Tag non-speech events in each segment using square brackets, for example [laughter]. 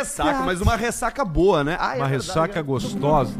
Ressaca, mas uma ressaca boa, né? Ah, é Uma verdade, ressaca gostosa.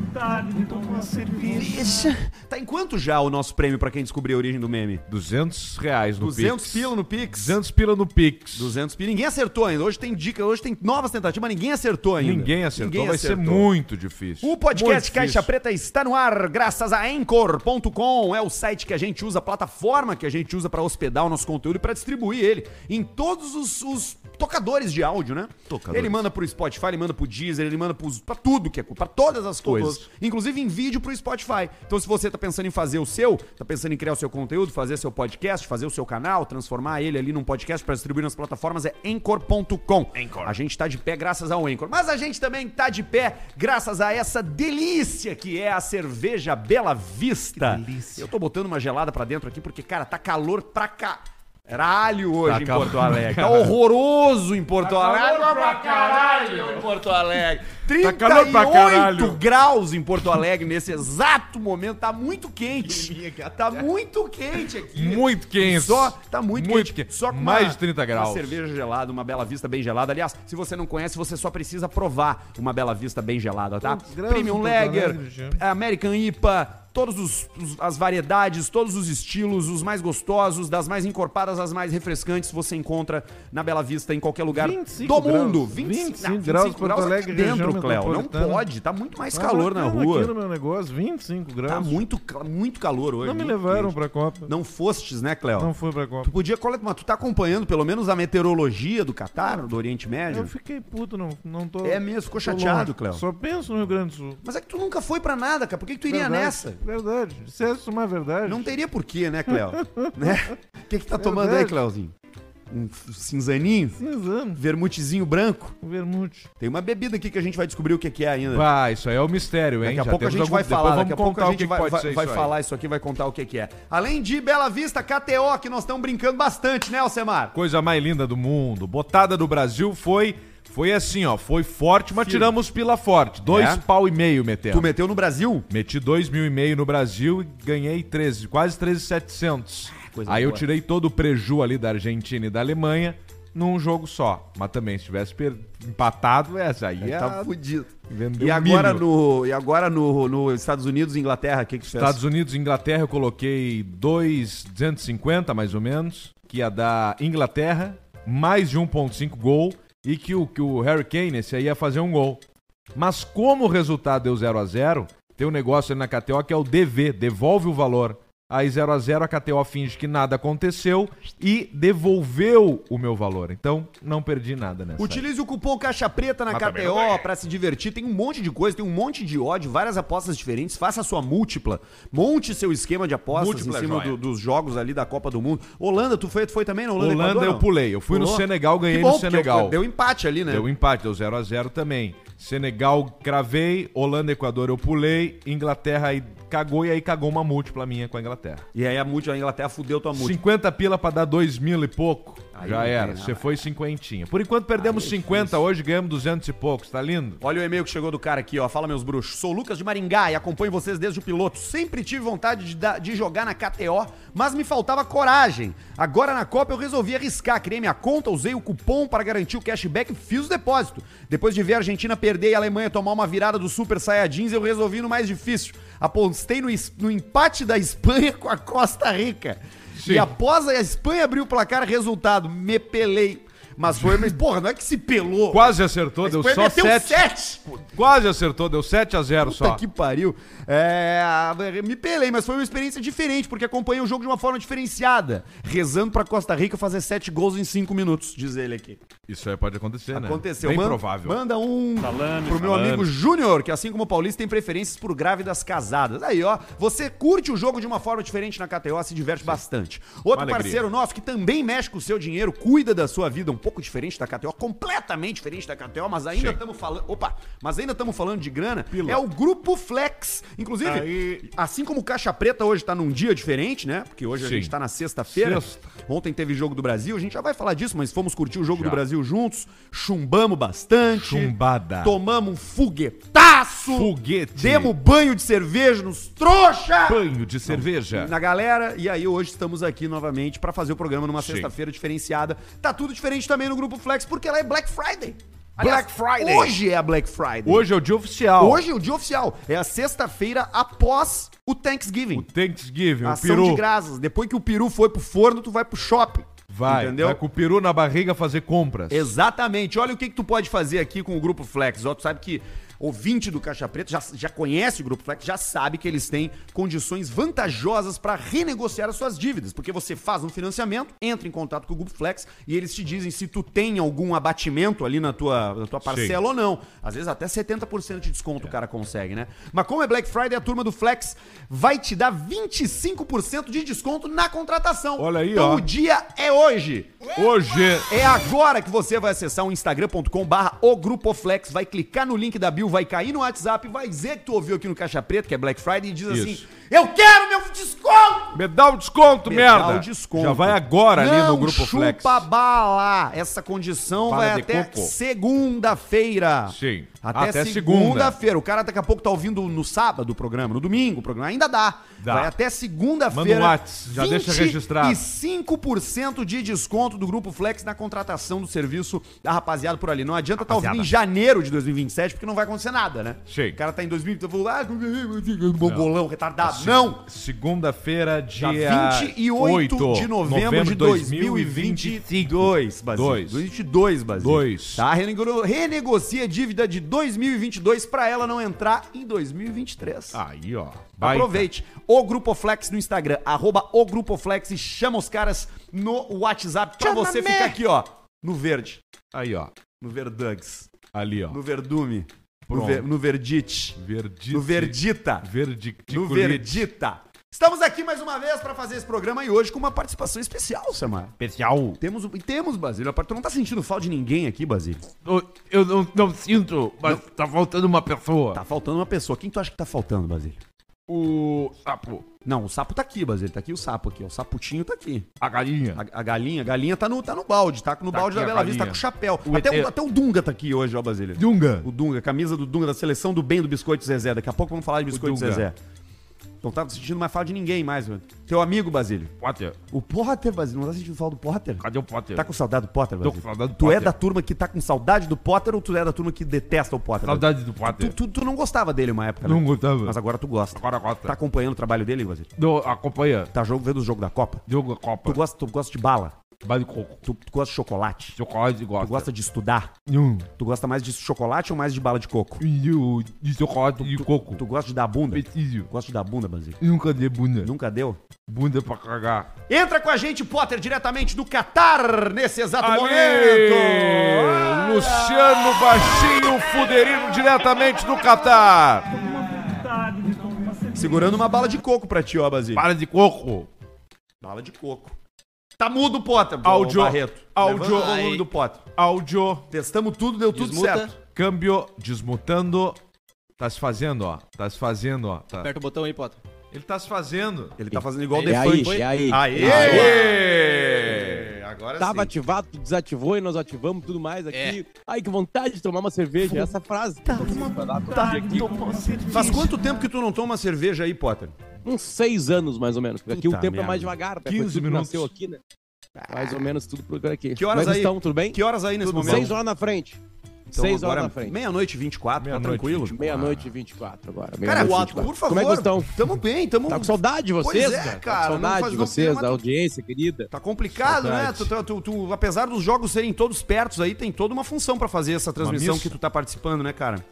Deixa. Tá em quanto já o nosso prêmio pra quem descobriu a origem do meme? 200 reais no 200 Pix. pila no Pix. 200 pila no Pix. 200 pila. Ninguém acertou ainda. Hoje tem dica, hoje tem novas tentativas, mas ninguém acertou ainda. Ninguém acertou, Ninguém vai acertou. ser muito difícil. O Muito podcast difícil. Caixa Preta está no ar graças a Anchor.com. É o site que a gente usa, a plataforma que a gente usa para hospedar o nosso conteúdo e para distribuir ele em todos os, os tocadores de áudio, né? Tocadores. Ele manda pro Spotify, ele manda pro Deezer, ele manda pros, pra tudo que é pra todas as coisas. Coisas. Inclusive em vídeo pro Spotify. Então se você tá pensando em fazer o seu, tá pensando em criar o seu conteúdo, fazer seu podcast, fazer o seu canal, transformar ele ali num podcast para distribuir nas plataformas, é Anchor.com. A gente tá de pé graças ao Anchor. Mas a gente também tá de pé graças a essa delícia que é a cerveja Bela Vista. Eu tô botando uma gelada pra dentro aqui porque, cara, tá calor pra cá. Caralho hoje Tá em calor Porto Alegre. Tá [laughs] horroroso em Porto Alegre. pra caralho em Porto Alegre. Tá calor pra 38 caralho. graus em Porto Alegre nesse exato momento. Tá muito quente. Tá muito quente aqui. Muito quente. Só, tá muito, Muito quente. quente. Só com Mais uma- de 30 graus. Uma cerveja gelada, uma Bela Vista bem gelada. Aliás, se você não conhece, você só precisa provar uma Bela Vista bem gelada, tá? Premium Lager? American IPA, todas as variedades, todos os estilos, os mais gostosos, das mais encorpadas às mais refrescantes, você encontra na Bela Vista em qualquer lugar 25 do mundo. graus. 25, 25 não, graus, 25 Porto graus aqui Alegre, dentro, Cléo. Não pode, tá muito mais Tá calor na rua. Aqui no meu negócio, 25 graus. Tá muito, muito calor hoje. Não me levaram quente. pra Copa. Não fostes, né, Cléo? Não fui pra Copa. Tu podia, mas tu tá acompanhando pelo menos a meteorologia do Catar, do Oriente Médio? Eu fiquei puto, não, não tô. É mesmo, ficou chateado. Cléo. Só penso no Rio Grande do Sul. Mas é que tu nunca foi pra nada, cara. Por que, que tu iria Verdade, nessa? Verdade. Se essa é uma verdade. Não teria porquê, né, Cléo? [laughs] né? O que que tá tomando aí, Verdade. Cléozinho? Um cinzaninho? Cinzano. Vermutezinho branco? Um vermute. Tem uma bebida aqui que a gente vai descobrir o que que é ainda. Vai, isso aí é o mistério, hein? Daqui a Já pouco a gente vai algum- falar, Depois daqui a pouco a contar o gente que vai, pode vai- ser vai isso falar isso aqui, vai contar o que que é. Além de Bela Vista, KTO, que nós estamos brincando bastante, né, Alcemar? Coisa mais linda do mundo. Botada do Brasil foi foi assim, ó. Foi forte, mas tiramos pila forte. Dois É? pau e meio metemos. Tu meteu no Brasil? Meti dois mil e meio no Brasil e ganhei 13, quase 13,700. Coisa Aí eu boa. tirei todo o preju ali da Argentina e da Alemanha num jogo só. Mas também, se tivesse per- empatado, essa aí é Tá fudido. vendeu E agora, no, e agora no, no Estados Unidos e Inglaterra, o que que tu fez? Estados Unidos e Inglaterra eu coloquei 2,250 mais ou menos, que ia dar Inglaterra, mais de 1,5 gol, e que o, que o Harry Kane, esse aí, ia fazer um gol. Mas como o resultado deu 0 a 0 tem um negócio ali na KTO que é o DV, devolve o valor. Aí 0 a 0 a KTO finge que nada aconteceu e devolveu o meu valor. Então, não perdi nada nessa. aí. Utilize o cupom Caixa Preta na Mas KTO pra se divertir. Tem um monte de coisa, tem um monte de ódio, várias apostas diferentes. Faça a sua múltipla. Monte seu esquema de apostas Múltipla em cima do- dos jogos ali da Copa do Mundo. Holanda, tu foi, tu foi também na Holanda? Holanda Equador, eu não? pulei. Eu fui no Pulou? Senegal, ganhei Que bom, no Senegal. Deu empate ali, né? Deu empate, deu 0 a 0 também. Senegal cravei, Holanda, Equador eu pulei, Inglaterra aí cagou e aí cagou uma múltipla minha com a Inglaterra. E aí a múltipla, a Inglaterra fudeu tua múltipla. 50 pila pra dar 2 mil e pouco. Aí já era. Você foi cinquentinha. Por enquanto perdemos Aí é 50, hoje ganhamos 200 e poucos. Tá lindo? Olha o e-mail que chegou do cara aqui, ó. Fala, meus bruxos. Sou o Lucas de Maringá e acompanho vocês desde o piloto. Sempre tive vontade de, dar- de jogar na KTO, mas me faltava coragem. Agora na Copa eu resolvi arriscar. Criei minha conta, usei o cupom para garantir o cashback e fiz o depósito. Depois de ver a Argentina perder e a Alemanha tomar uma virada do Super Saiyajins, eu resolvi no mais difícil. Apostei no, no empate da Espanha com a Costa Rica. Sim. E após a Espanha abrir o placar, resultado, me pelei. Mas foi, mas porra, não é que se pelou. Quase acertou, deu só meteu 7. sete. Quase acertou, deu 7 a 0 Puta só. que pariu. É, me pelei, mas foi uma experiência diferente, porque acompanhei o jogo de uma forma diferenciada. Rezando pra Costa Rica fazer sete gols em cinco minutos, diz ele aqui. Isso aí pode acontecer, né? Aconteceu. Bem Manda- provável. Manda um pro meu salame. amigo Júnior, que assim como o Paulista tem preferências por grávidas casadas. Aí, ó, você curte o jogo de uma forma diferente na KTO, se diverte bastante. Outro parceiro nosso que também mexe com o seu dinheiro, cuida da sua vida um pouco diferente da KTO, completamente diferente da KTO, mas ainda estamos falando, opa, mas ainda estamos falando de grana, Pila. é o Grupo Flex. Inclusive, Aí- assim como o Caixa Preta hoje tá num dia diferente, né? Porque hoje a Sim. gente tá na sexta-feira. Sexta. Ontem teve jogo do Brasil, a gente já vai falar disso, mas fomos curtir o jogo Já. do Brasil juntos, chumbamos bastante. Chumbada. Tomamos um foguetaço. Foguete. Demos banho de cerveja nos trouxa. Banho de cerveja. Na galera, e aí hoje estamos aqui novamente pra fazer o programa numa sexta-feira diferenciada. Tá tudo diferente também no Grupo Flex, porque ela é Black Friday. Black Friday. Hoje é a Black Friday. Hoje é o dia oficial. Hoje é o dia oficial. É a sexta-feira após o Thanksgiving. O Thanksgiving, o Ação peru. de graças. Depois que o peru foi pro forno, tu vai pro shopping. Vai, Entendeu? vai com o peru na barriga fazer compras. Exatamente. Olha o que, que tu pode fazer aqui com o Grupo Flex. Ó, tu sabe que ouvinte do Caixa Preta já, já conhece o Grupo Flex, já sabe que eles têm condições vantajosas para renegociar as suas dívidas. Porque você faz um financiamento, entra em contato com o Grupo Flex e eles te dizem se tu tem algum abatimento ali na tua, na tua parcela ou não. Às vezes até 70% de desconto o cara consegue, né? Mas como é Black Friday, a turma do Flex vai te dar 25% de desconto na contratação. Olha aí, então ó. o dia é hoje. Hoje. É agora que você vai acessar o instagram.com barra o Grupo Flex, vai clicar no link da bio, vai cair no WhatsApp, vai dizer que tu ouviu aqui no Caixa Preta, que é Black Friday, e diz assim, Isso. eu quero meu desconto! Me dá o desconto, Me merda. dá o desconto. Já vai agora ali Não no Grupo chupa Flex. bala! Essa condição Bala vai até segunda-feira. Sim. Até, Até segunda-feira. O cara daqui a pouco tá ouvindo no sábado o programa, no domingo o programa. Ainda dá. Dá. Vai até segunda-feira. Manda um já deixa registrado. E 5% de desconto do Grupo Flex na contratação do serviço da rapaziada por ali. Não adianta estar tá ouvindo em janeiro de 2027, porque não vai acontecer nada, né? Sim. O cara tá em 2020, eu vou lá, bongolão, retardado. Não! Segunda-feira, dia, Dia 28 8 de novembro, de 2022, Basílio. Dois. 2022, Basílio. Dois. Tá? Renego- Renegocia a dívida de 2022 pra ela não entrar em 2023. Aí, ó. Baita. Aproveite. O Grupo Flex no Instagram, arroba o Grupo Flex e chama os caras no WhatsApp pra você ficar aqui, ó, no verde, Aí, ó. no Verdugs, Ali, ó. no Verdume, no, ver, no Verdite, Verdite. no Verdita, no Verdita. Estamos aqui mais uma vez pra fazer esse programa e hoje com uma participação especial, Samar. Especial. Temos, e temos, Basílio. Tu não tá sentindo falta de ninguém aqui, Basílio? Eu, eu não, não sinto, mas tá faltando uma pessoa. Tá faltando uma pessoa. Quem tu acha que tá faltando, Basílio? O sapo, Não, o sapo tá aqui, Basílio. Tá aqui o sapo aqui. ó. O saputinho tá aqui. a galinha. A, a galinha, a galinha tá no, tá no balde, tá no Tá balde da Bela Vista, tá com chapéu. O Até, ET. o, até o Dunga tá aqui hoje, ó, Basílio. Dunga. O Dunga, camisa do Dunga da seleção do bem do Biscoito Zezé. Daqui a pouco vamos falar de Biscoito. Zezé. Não tá sentindo mais falta de ninguém mais, mano. Teu amigo, Basílio. Potter. O Potter, Basílio. Não tá sentindo falta do Potter? Cadê o Potter? Tá com saudade do Potter, Tô Basílio? com saudade do Tu é Potter. da turma que tá com saudade do Potter ou tu é da turma que detesta o Potter? Saudade do Tu, Potter. tu, tu não gostava dele uma época, Não né? gostava. Mas agora tu gosta. Agora gosta. Tá acompanhando o trabalho dele, Basílio? Do, acompanha. Tá jogo, vendo o jogo da Copa? Jogo da Copa. Tu gosta, tu gosta de bala? Bale de coco. Tu, tu gosta de chocolate? Chocolate gosta. Tu gosta de estudar? Hum. Tu gosta mais de chocolate ou mais de bala de coco? E o- de chocolate e coco. Tu gosta de dar bunda? Preciso. Gosta de dar bunda, Basílio? Nunca dei bunda. Nunca deu? Bunda pra cagar. Entra com a gente, Potter, diretamente do Catar, nesse exato momento. Ah! Luciano Baixinho Fuderino, diretamente do Catar. Segurando uma bala de coco pra ti, ó, Basílio. Para de coco. Bala de coco. Tá mudo, Potter. ô, Áudio. Barreto. Áudio. Levanta o volume do Potter. Áudio. Testamos tudo, deu tudo Desmuta. certo. Câmbio. Desmutando. Tá se fazendo, ó. Tá se fazendo, ó. Tá. Aperta o botão aí, Potter. Ele tá se fazendo. Ele tá fazendo igual o É aí, Defante. é aí. Aê! Aê! Agora Tava sim. ativado, tu desativou e nós ativamos tudo mais aqui. Ai, que vontade de tomar uma cerveja. Essa frase. Tá, Faz quanto tempo que tu não toma cerveja aí, Potter? Uns seis anos, mais ou menos. Porque aqui Puta o tempo merda. é mais devagar. até 15 foi tudo que minutos. nasceu aqui, né? Mais ou menos tudo por aqui. Que horas Como é aí? estão? Tudo bem? Que horas aí nesse Tudo momento? Seis horas na frente. Então seis agora, horas na frente. Meia-noite e 24, tá Meia-noite, tranquilo? 24. Meia-noite e 24 agora. Cara, meia-noite e Wato, 24. por favor. Como é que estão? Tamo bem, tamo... Tá com saudade de vocês, Pois é, cara? Tá cara, não saudade de vocês, da mas- audiência querida. Tá complicado, né? Tu, tu- tu- tu- apesar dos jogos serem todos pertos aí, tem toda uma função pra fazer essa transmissão que tu tá participando, né, cara?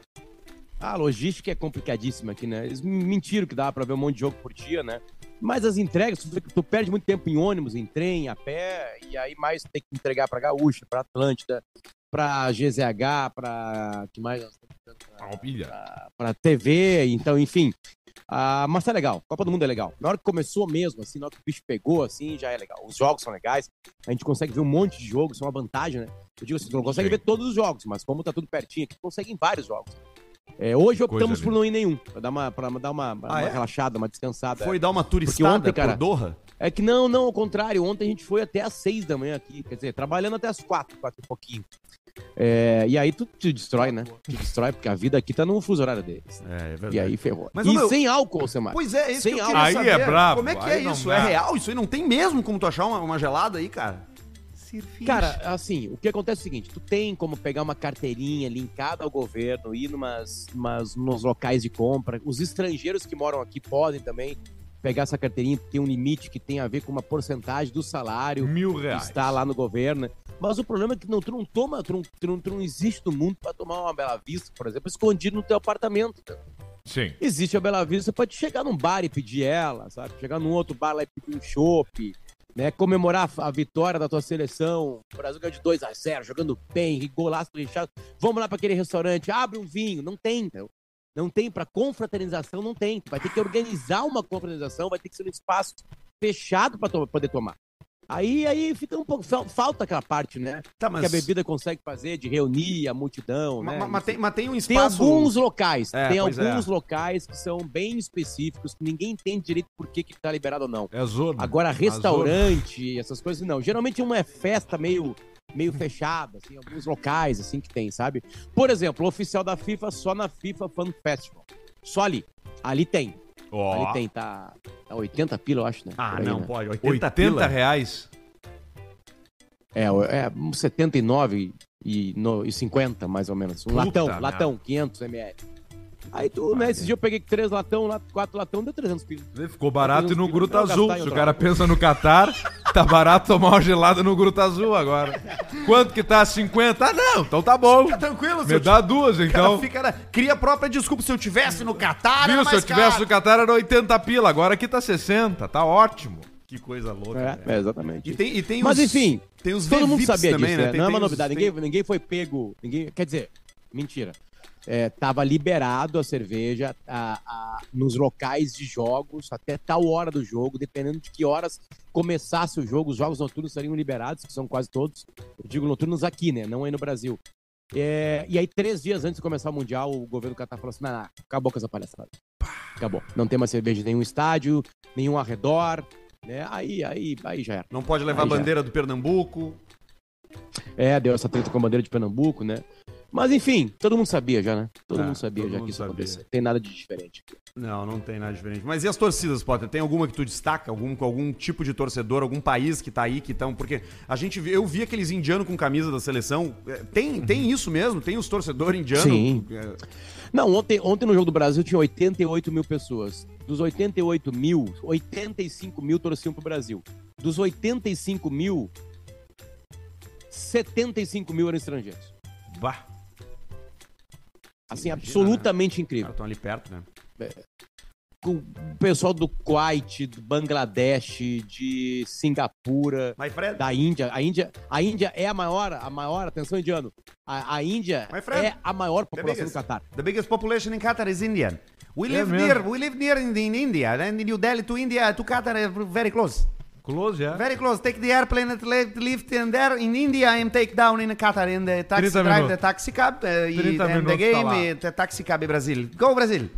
A logística é complicadíssima aqui, né? Eles mentiram que dá pra ver um monte de jogo por dia, né? Mas as entregas, tu, tu perde muito tempo em ônibus, em trem, a pé, e aí mais tem que entregar pra Gaúcha, pra Atlântida, pra GZH, pra. que mais? Pra TV, então, enfim. Ah, mas tá legal, Copa do Mundo é legal. Na hora que começou mesmo, assim, na hora que o bicho pegou, assim, já é legal. Os jogos são legais, a gente consegue ver um monte de jogos, isso é uma vantagem, né? Eu digo assim, tu não consegue Sim. ver todos os jogos, mas como tá tudo pertinho aqui, tu consegue em vários jogos. É, hoje optamos Coisa por não ir nenhum, pra dar uma, pra dar uma, uma é? relaxada, uma descansada. Foi dar uma turistada ontem, cara, por Doha? É que não, não, ao contrário. Ontem a gente foi até às seis da manhã aqui, quer dizer, trabalhando até às quatro, quatro e pouquinho. É, e aí tu te destrói, né? Te destrói, porque a vida aqui tá no fuso horário deles. É, é verdade. E aí ferrou. Mas, e meu- sem álcool, Semar. Pois é, isso Sem que eu álcool. Aí saber. é brabo, Como é que aí é isso? É real? Isso aí não tem mesmo como tu achar uma, uma gelada aí, cara? Cara, assim, o que acontece é o seguinte: tu tem como pegar uma carteirinha linkada ao governo, ir numas, umas, nos locais de compra. Os estrangeiros que moram aqui podem também pegar essa carteirinha, tem um limite que tem a ver com uma porcentagem do salário Mil que reais. está lá no governo. Mas o problema é que não, tu não toma, tu não, tu não, tu não existe no mundo para tomar uma Bela Vista, por exemplo, escondido no teu apartamento. Sim. Existe a Bela Vista, você pode chegar num bar e pedir ela, sabe? Chegar num outro bar lá e pedir um chopp, né? Comemorar a vitória da tua seleção. O Brasil ganhou de 2 a 0 jogando bem, golaço lixado. Vamos lá para aquele restaurante, abre um vinho. Não tem? Não tem, para confraternização não tem. Vai ter que organizar uma confraternização, vai ter que ser um espaço fechado para poder tomar. Aí, aí fica um pouco. fal- Falta aquela parte, né? Tá, Que a bebida consegue fazer de reunir a multidão, Ma- né? ma- Mas, tem, mas tem um Tem espaço. alguns locais, É, tem é. alguns locais que são bem específicos, que ninguém entende direito por que, que tá liberado ou não. É zona. Agora, restaurante, essas coisas, não. Geralmente uma é festa meio, meio fechada, assim, alguns locais, assim, que tem, sabe? Por exemplo, o oficial da FIFA só na FIFA Fan Festival. Só ali. Ali tem. Ó, Ali tem, tá, tá 80 pila, eu acho, né? Ah, aí, não, né? pode. 80, 80 pila. reais. É, é uns 79 e, no, e 50, mais ou menos. Um Puta latão, merda. latão, 500 ml. Aí tu, né, esse dia eu peguei três latão, lat- quatro latão, deu 300 pila. Ficou barato e no Gruta Azul. Se o cara pensa no Catar, [laughs] tá barato tomar uma gelada no Gruta Azul agora. Quanto que tá? 50? Ah, não, então tá bom. Fica tranquilo, Me dá duas, Cara, então. fica na- cria a própria desculpa. Se eu tivesse no Catar, Viu? era Se eu mais tivesse caro. no Catar era 80 pila, agora aqui tá 60, tá ótimo. Que coisa louca. É, velho. é, exatamente. E tem, e tem Mas os, enfim, tem os todo mundo sabia também, disso, né? né? Tem- não é tem uma os- novidade, tem- ninguém, ninguém foi pego, ninguém, quer dizer, mentira. É, tava liberado a cerveja a- a- nos locais de jogos até tal hora do jogo, dependendo de que horas começasse o jogo, os jogos noturnos seriam liberados, que são quase todos. Eu digo noturnos aqui, né? Não aí no Brasil. É, e aí, três dias antes de começar o Mundial, o governo do Catar falou assim: não, não, acabou com essa palhaçada. Acabou. Não tem mais cerveja em nenhum estádio, nenhum arredor. Né? Aí, aí, aí já era. Não pode levar a Aí já. bandeira do Pernambuco. É, deu essa treta com a bandeira de Pernambuco, né? Mas enfim, todo mundo sabia já, né? Todo É, mundo sabia todo já mundo que isso sabia. acontecia. Tem nada de diferente. Não, não tem nada diferente. Mas e as torcidas, Potter? Tem alguma que tu destaca? Algum, algum tipo de torcedor, algum país que tá aí, que estão... Porque a gente, eu vi aqueles indianos com camisa da seleção. É, Tem, tem isso mesmo? Tem os torcedores indianos? Sim. É, Não, ontem, ontem no Jogo do Brasil tinha 88 mil pessoas. Dos 88 mil, 85 mil torciam pro Brasil. Dos 85 mil, 75 mil eram estrangeiros. Bah. Assim, Imagina, absolutamente Os incrível. estão ali perto, né? O pessoal do Kuwait, do Bangladesh, de Singapura, da Índia. A Índia, a Índia é a maior, a maior, atenção indiano. A, a Índia friend, é a maior população do biggest. Catar. the biggest population in Qatar is Indian. We É live mesmo? near, we live near in, in India. And New Delhi to India, to Qatar, is very close. Close, já. Very close. Take the airplane and le- lift in there in India and take down in Qatar in the taxi 30 drive minutos. the taxi cab uh, 30 and the minutos tá game lá. uh, the taxi cab Brasil. Go Brasil.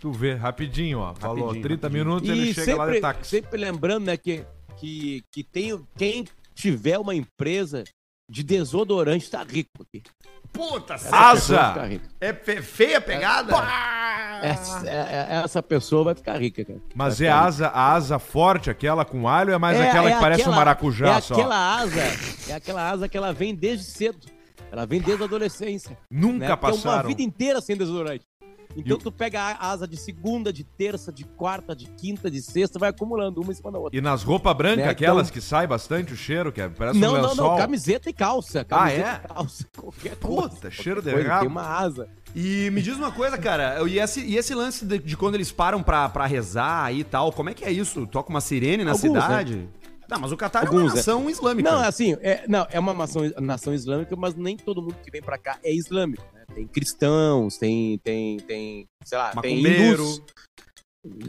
Tu vê, rapidinho, ó. Falou, Rapidinho, 30 rapidinho. minutos ele E chega lá de sempre, táxi. sempre lembrando, né, que, que, que tem, quem tiver uma empresa de desodorante tá rico aqui. Puta, Asa! É fe- feia a pegada? Essa, é- é- essa pessoa vai ficar rica, cara. Mas Vai é asa, a asa forte, aquela com alho, é mais É- aquela é que parece um aquela- maracujá é só? aquela asa, é aquela asa que ela vem desde cedo. Ela vem desde a adolescência. Nunca né? Porque É uma passaram. vida inteira sem desodorante. Então tu pega a asa de segunda, de terça, de quarta, de quinta, de sexta, vai acumulando uma em cima da outra. E nas roupas brancas, Né, aquelas então- que sai bastante o cheiro, que é- parece Não, um não, lençol. não, camiseta e calça. Camiseta Ah, é? e calça, [laughs] qualquer coisa. Puta, cheiro de rabo. Tem uma asa. E me diz uma coisa, cara, e esse, e esse lance de, de quando eles param pra, pra rezar aí e tal, como é que é isso? Toca uma sirene na Alguns, né? cidade? Não, mas o Catar é uma é. nação islâmica. Não, assim, é, não, é uma nação, nação islâmica, mas nem todo mundo que vem pra cá é islâmico, né? Tem cristãos, tem, tem, tem, sei lá, tem Macumbeiro. hindus.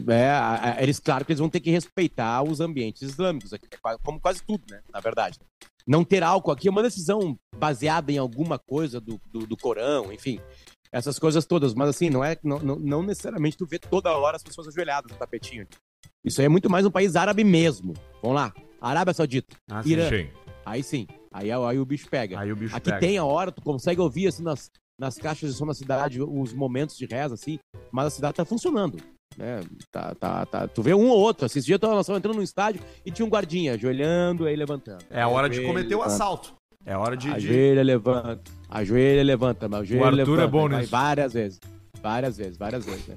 É, eles, claro que eles vão ter que respeitar os ambientes islâmicos aqui, é como quase tudo, né? Na verdade. Não ter álcool aqui é uma decisão baseada em alguma coisa do, do, do Corão, enfim. Essas coisas todas. Mas assim, não é. Não, não, não necessariamente tu vê toda hora as pessoas ajoelhadas no tapetinho. Isso aí é muito mais um país árabe mesmo. Vamos lá. Arábia Saudita. Ah, sim. Irã. Sim. Aí sim. Aí, aí o bicho pega. Aí o bicho Aqui pega. tem a hora, tu consegue ouvir assim nas, nas caixas de som da cidade os momentos de reza, assim, mas a cidade tá funcionando. Né? Tá, tá, tá. Tu vê um ou outro. Esses dias nós estávamos entrando num estádio e tinha um guardinha ajoelhando aí levantando. É a hora de cometer o assalto. É a hora de. de- Ajoelha, levanta. Ajoelha, levanta. mas Ajoelha, Arthur é levanta. bom Vai nisso. Várias vezes. Várias vezes, várias vezes. Né?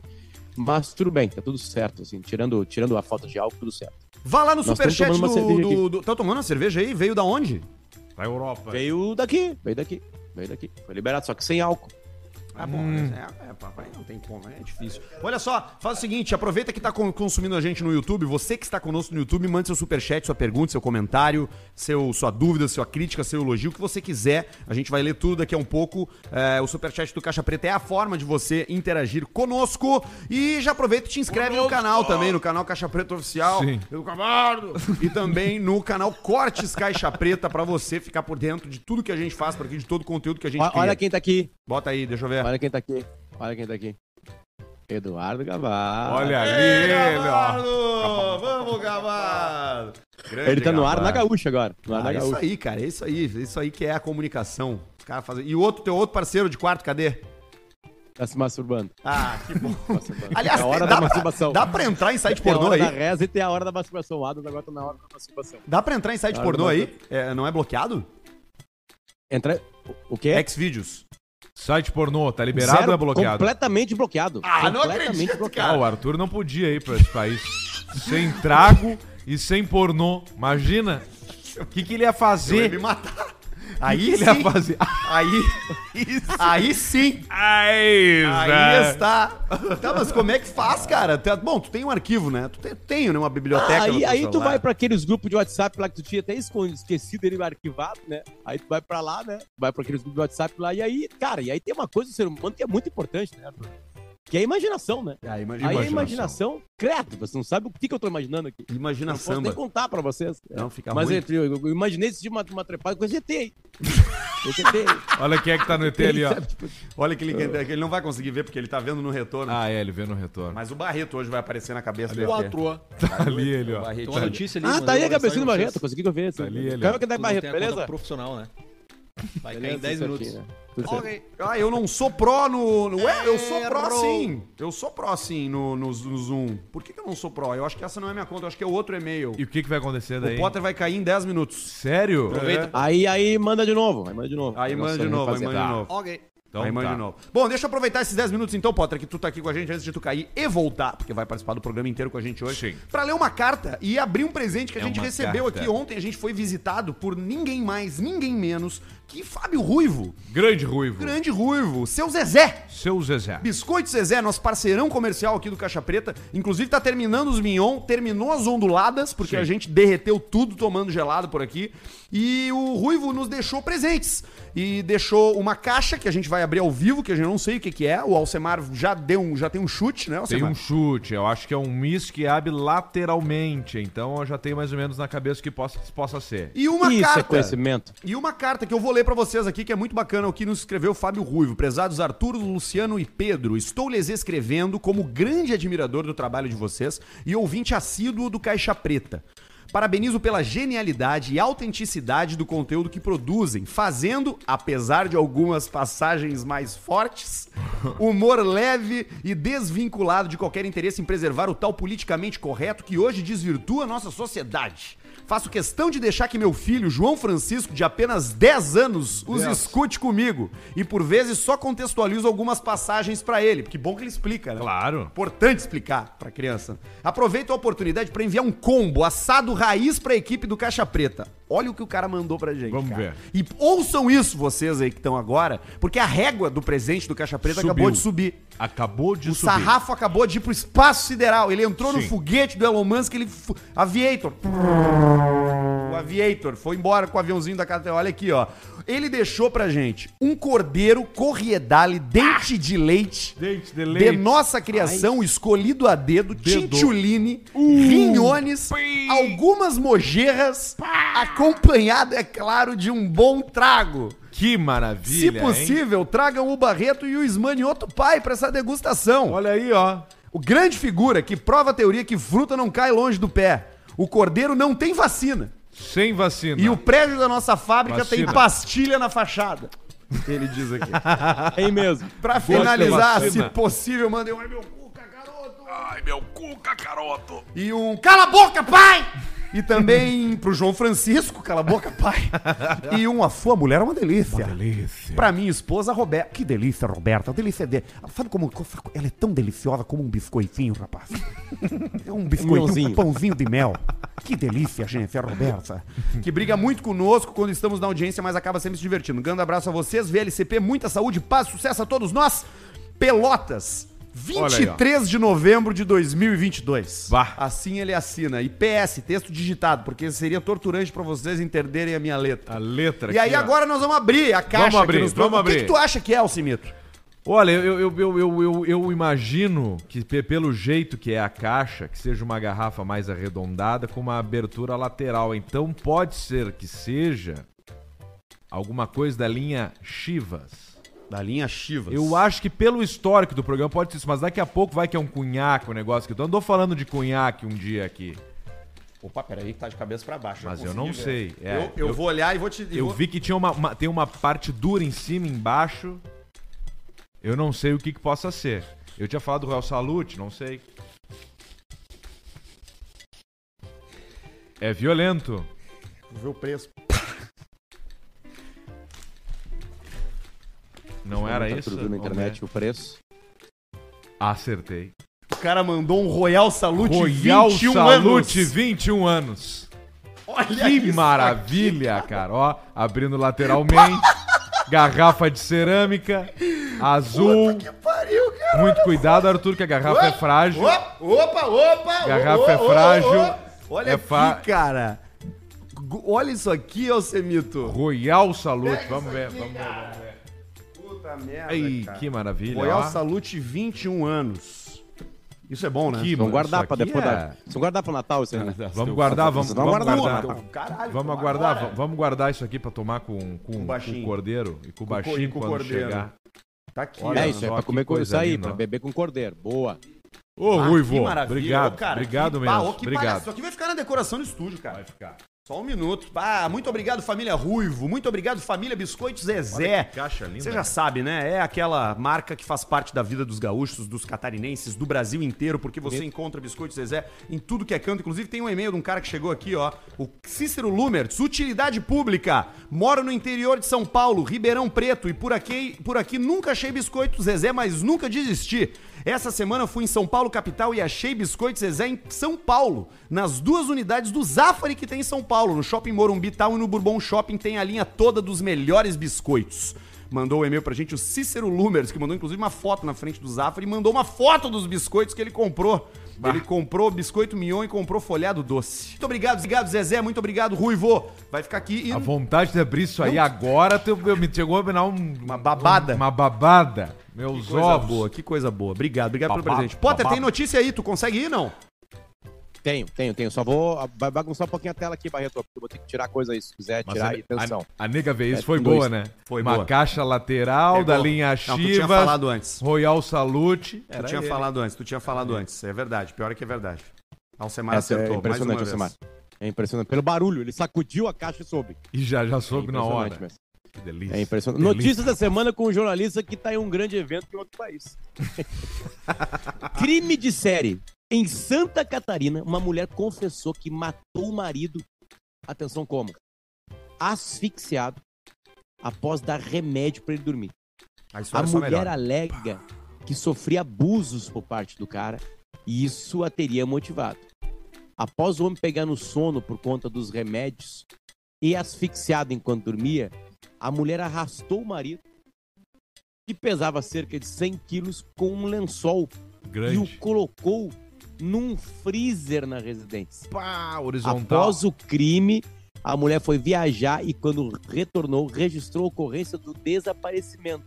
Mas tudo bem, tá tudo certo, assim. Tirando, tirando a falta de álcool, tudo certo. Vá lá no Nós superchat do, do, do. Tá tomando uma cerveja aí? Veio da onde? Da Europa. Veio daqui, veio daqui, veio daqui. Foi liberado, só que sem álcool. Ah, bom, é, é, papai, não tem como, é difícil. Olha só, faz o seguinte, aproveita que tá con- consumindo a gente no YouTube, você que está conosco no YouTube, mande seu superchat, sua pergunta, seu comentário, seu, sua dúvida, sua crítica, seu elogio, o que você quiser. A gente vai ler tudo daqui a um pouco. É, o superchat do Caixa Preta é a forma de você interagir conosco. E já aproveita e te inscreve no canal também, no canal Caixa Preta Oficial. Sim. do Camargo. E também no canal Cortes Caixa Preta, pra você ficar por dentro de tudo que a gente faz por aqui, de todo o conteúdo que a gente Olha, cria. olha quem tá aqui, Bota aí, deixa eu ver. Olha quem tá aqui, olha quem tá aqui. Eduardo Gavar. Olha ali ele, ó. Vamos, Gavardo! Grande Ele tá no ar na gaúcha agora. No ar Ah, na isso gaúcha. aí, cara, é isso aí. Isso aí que é a comunicação. Os caras fazem... E o outro, teu outro parceiro de quarto, cadê? Tá se masturbando. Ah, que bom. [laughs] Aliás, é a hora dá, da pra, masturbação. dá pra entrar em site Tem a pornô hora aí? da reza e tem a hora da masturbação. O Adams agora tá na hora da masturbação. Dá pra entrar em site pornô aí? É, não é bloqueado? Entra... O quê? Xvideos. Site pornô, tá liberado Zero, ou é bloqueado? Completamente bloqueado. Ah, não completamente acredito, bloqueado. Ah, o Arthur não podia ir pra esse país sem trago e sem pornô. Imagina o que, que ele ia Ele fazer. me matar. Aí que ele ia sim. fazer? Aí, aí sim. Aí, Aí está. Tá, mas como é que faz, cara? Tá- Bom, tu tem um arquivo, né? Tu tem, tem né, uma biblioteca Ah, aí, aí tu vai pra aqueles grupos de WhatsApp lá que tu tinha até escondido, esquecido ele arquivado, né? Aí tu vai pra lá, né? Vai pra aqueles grupos de WhatsApp lá e aí, cara, e aí tem uma coisa do ser humano que é muito importante, né? Arthur? Que é a imaginação, né? Ah, imagina, Aí a imaginação. imaginação, credo, você não sabe o que, que eu tô imaginando aqui. imagina não posso nem contar pra vocês. Não, fica Mas ruim. entre, eu, eu imaginei esse dia uma, uma trepada com esse ET aí. Esse ET aí. [laughs] Olha quem é que tá no ET ali, ó. [laughs] Olha que ele, que ele não vai conseguir ver porque ele tá vendo no retorno. Ah, é, ele vê no retorno. Mas o Barreto hoje vai aparecer na cabeça ET. Quatro. Tá ali ele, ó. Barreto. Tem uma notícia ali. ah, tá aí a cabecinha do Barreto, consegui que eu ver. Tá ali ele, ó. que dá. Barreto, a beleza? profissional, né? Vai cair em 10 isso minutos. aqui, né? Certo. Ah, eu não sou pró no. no- Ué, eu sou pró sim. Eu sou pró sim no, no, no Zoom. Por que, que eu não sou pró? Eu acho que essa não é minha conta, eu acho que é outro e-mail. E o que, que vai acontecer O daí? Potter vai cair em 10 minutos. Sério? Aproveita. Aí, aí manda de novo, aí manda de novo. Aí manda de novo, aí manda de novo. Ok. Então aí manda tá. de novo. Bom, deixa eu aproveitar esses 10 minutos então, Potter, que tu tá aqui com a gente antes de tu cair e voltar, porque vai participar do programa inteiro com a gente hoje. Sim. Pra ler uma carta e abrir um presente que a É gente uma recebeu carta. aqui ontem. A gente foi visitado por ninguém mais, ninguém menos que Fábio Ruivo. Grande Ruivo. Grande Ruivo. Seu Zezé. Seu Zezé. Biscoito Zezé, nosso parceirão comercial aqui do Caixa Preta. Inclusive tá terminando os mignon, terminou as onduladas, porque Sim. a gente derreteu tudo tomando gelado por aqui. E o Ruivo nos deixou presentes. E deixou uma caixa que a gente vai abrir ao vivo, que a gente não sei o que, que é. O Alcemar já deu um, já tem um chute, né, Tem Alcemar? um chute, eu acho que é um miss que abre lateralmente, então eu já tenho mais ou menos na cabeça o que possa, possa ser. E uma Isso é carta. conhecimento. E uma carta que eu vou ler pra vocês aqui, que é muito bacana, o que nos escreveu Fábio Ruivo. Prezados Arthur, Luciano e Pedro, estou lhes escrevendo como grande admirador do trabalho de vocês e ouvinte assíduo do Caixa Preta. Parabenizo pela genialidade e autenticidade do conteúdo que produzem, fazendo, apesar de algumas passagens mais fortes, humor leve e desvinculado de qualquer interesse em preservar o tal politicamente correto que hoje desvirtua nossa sociedade. Faço questão de deixar que meu filho, João Francisco, de apenas 10 anos, os escute comigo. E por vezes só contextualizo algumas passagens pra ele. Que bom que ele explica, né? Claro. Importante explicar pra criança. Aproveito a oportunidade pra enviar um combo assado raiz pra equipe do Caixa Preta. Olha o que o cara mandou pra gente. Vamos cara. ver. E ouçam isso, vocês aí que estão agora, porque a régua do presente do Caixa Preta Subiu. acabou de subir. Acabou de O subir. sarrafo acabou de ir pro espaço sideral. Ele entrou no Sim. foguete do Elon Musk, ele. Aviator. O Aviator foi embora com o aviãozinho da KTO. Olha aqui, ó. Ele deixou pra gente um cordeiro corriedale, dente de leite. Dente de De leite. nossa criação, escolhido a dedo, Dedo. tintuline, rinhones, algumas mojerras, acompanhado, é claro, de um bom trago. Que Se maravilha, hein? possível, tragam o Barreto e o Ismanioto Pai pra essa degustação. Olha aí, ó. O grande figura que prova a teoria que fruta não cai longe do pé. O cordeiro não tem vacina. Sem vacina. E o prédio da nossa fábrica tem Vacina. pastilha na fachada. Ele diz aqui. É [laughs] aí mesmo. Pra finalizar, se possível, mandem um ai meu cu, cacaroto. Ai, meu cu, cacaroto. E um Cala a boca, pai! E também pro João Francisco, cala a boca, pai. E um A Sua Mulher é uma delícia. Delícia. Pra minha esposa, Roberta. Que delícia, Roberta. Delícia é de... Sabe como ela é tão deliciosa como um biscoitinho, rapaz? É um biscoitinho, um pãozinho de mel. Que delícia, gente, a Roberta. Que briga muito conosco quando estamos na audiência, mas acaba sempre se divertindo. Um grande abraço a vocês, VLCP, muita saúde, paz, sucesso a todos nós. Pelotas. Olha aí, ó. 23 de novembro de 2022. Vá. Assim ele assina. E PS, texto digitado, porque seria torturante pra vocês entenderem a minha letra. A letra E aí aqui, ó. agora nós vamos abrir a caixa Vamos abrir, vamos trouxe. O que, abrir. que tu acha que é, Alcimito? Olha, eu, eu, eu, eu, eu, eu imagino que pe- pelo jeito que é a caixa, que seja uma garrafa mais arredondada com uma abertura lateral. Então pode ser que seja alguma coisa da linha Chivas. Da linha Chivas. Eu acho que pelo histórico do programa pode ser isso, mas daqui a pouco vai que é um cunhaque o negócio que eu tô- andou falando de cunhaque um dia aqui. Opa, peraí, que tá de cabeça pra baixo. Mas eu consegui não ver. sei. É, eu, eu eu- vou olhar e vou te. Eu vou- vi que tinha uma, uma- tem uma parte dura em cima e embaixo. Eu não sei o que, que possa ser. Eu tinha falado do Real Salute, não sei. É violento. Vou ver o preço. Não era Tá isso? tudo na internet o preço. Acertei. O cara mandou um Royal Salute Royal 21 Salute, anos. 21 anos. Olha Que isso maravilha, cara. Ó, abrindo lateralmente. [laughs] garrafa de cerâmica. Azul. aqui. Que pariu, cara. Muito cuidado, Arthur, que a garrafa é frágil. Opa, opa, opa. Garrafa é frágil. Olha É aqui, fa- cara. Olha isso aqui, Alcemito. Royal Salute. Vamos ver, vamos ver, vamos ver. Puta merda, Ei, cara. que maravilha. Royal ó. Salute 21 anos. Isso é bom, né? Que Vamos guardar aqui depois é- da. Vamos guardar pro Natal isso aí, né? Vamos guardar, vamos, vamos guardar, guardar. Caralho, Vamos aguardar, agora. vamos guardar isso aqui pra tomar com, com, com baixinho. o cordeiro e com o baixinho com o quando cordeiro. chegar. Tá aqui, Olha ó. É isso, é que comer com coisa isso aí, ó. beber com cordeiro. Boa. Ô, Ah, Ruivo, obrigado, Ô, cara, obrigado que- mesmo, Ah, ô, que palhaço. obrigado. Isso aqui vai ficar na decoração do estúdio, cara. Vai ficar. Só um minuto. Ah, muito obrigado, família Ruivo. Muito obrigado, família Biscoito Zezé. Caixa linda, Você já né? sabe, né? É aquela marca que faz parte da vida dos gaúchos, dos catarinenses, do Brasil inteiro, porque você encontra Biscoito Zezé em tudo que é canto. Inclusive, tem um e-mail de um cara que chegou aqui, ó. O Cícero Lumertz, utilidade pública. Moro no interior de São Paulo, Ribeirão Preto, e por aqui, por aqui nunca achei Biscoito Zezé, mas nunca desisti. Essa semana fui em São Paulo, capital, e achei Biscoito Zezé em São Paulo, nas duas unidades do Zafari que tem em São Paulo, no Shopping Morumbi Town e no Bourbon Shopping tem a linha toda dos melhores biscoitos. Mandou o e-mail pra gente o Cícero Lumers, que mandou inclusive uma foto na frente do Zafari e mandou uma foto dos biscoitos que ele comprou. Ele comprou biscoito mignon e comprou folhado doce. Muito obrigado, obrigado, Zezé. Muito obrigado, Ruivo. Vai ficar aqui e A vontade de abrir isso aí agora tu- eu- me chegou a me dar um, Uma babada. Uma babada. Meus coisa ovos. boa, que coisa boa. Obrigado, obrigado pelo Babado, presente. Potter, tem babado. notícia aí? Tu consegue ir, não? Tenho, tenho, tenho. Só vou vai bagunçar um pouquinho a tela aqui, Barreto, porque eu vou ter que tirar coisa aí, se quiser Mas tirar a, aí, atenção. a, a nega vez É, foi boa, né? Foi Uma boa. caixa lateral da linha Não, tu tinha Chivas, falado antes. Royal Salute. Tu tinha falado antes, tu tinha falado antes. É verdade, pior é que é verdade. Alcemar Essa é acertou, mais uma impressionante, vez. Alcemar. É impressionante. Pelo barulho, ele sacudiu a caixa e soube. E já, já É soube na hora. mesmo. Que delícia. É impressionante. Delícia. Notícias da semana com um jornalista que tá em um grande evento em outro país. [laughs] Crime de série. Em Santa Catarina, uma mulher confessou que matou o marido. Atenção como? Asfixiado após dar remédio para ele dormir. A A só mulher alega que sofria abusos por parte do cara e isso a teria motivado. Após o homem pegar no sono por conta dos remédios e asfixiado enquanto dormia, a mulher arrastou o marido, que pesava cerca de 100 quilos, com um lençol e Grande. o colocou num freezer na residência. Pá, horizontal. Após o crime, a mulher foi viajar e, quando retornou, registrou a ocorrência do desaparecimento.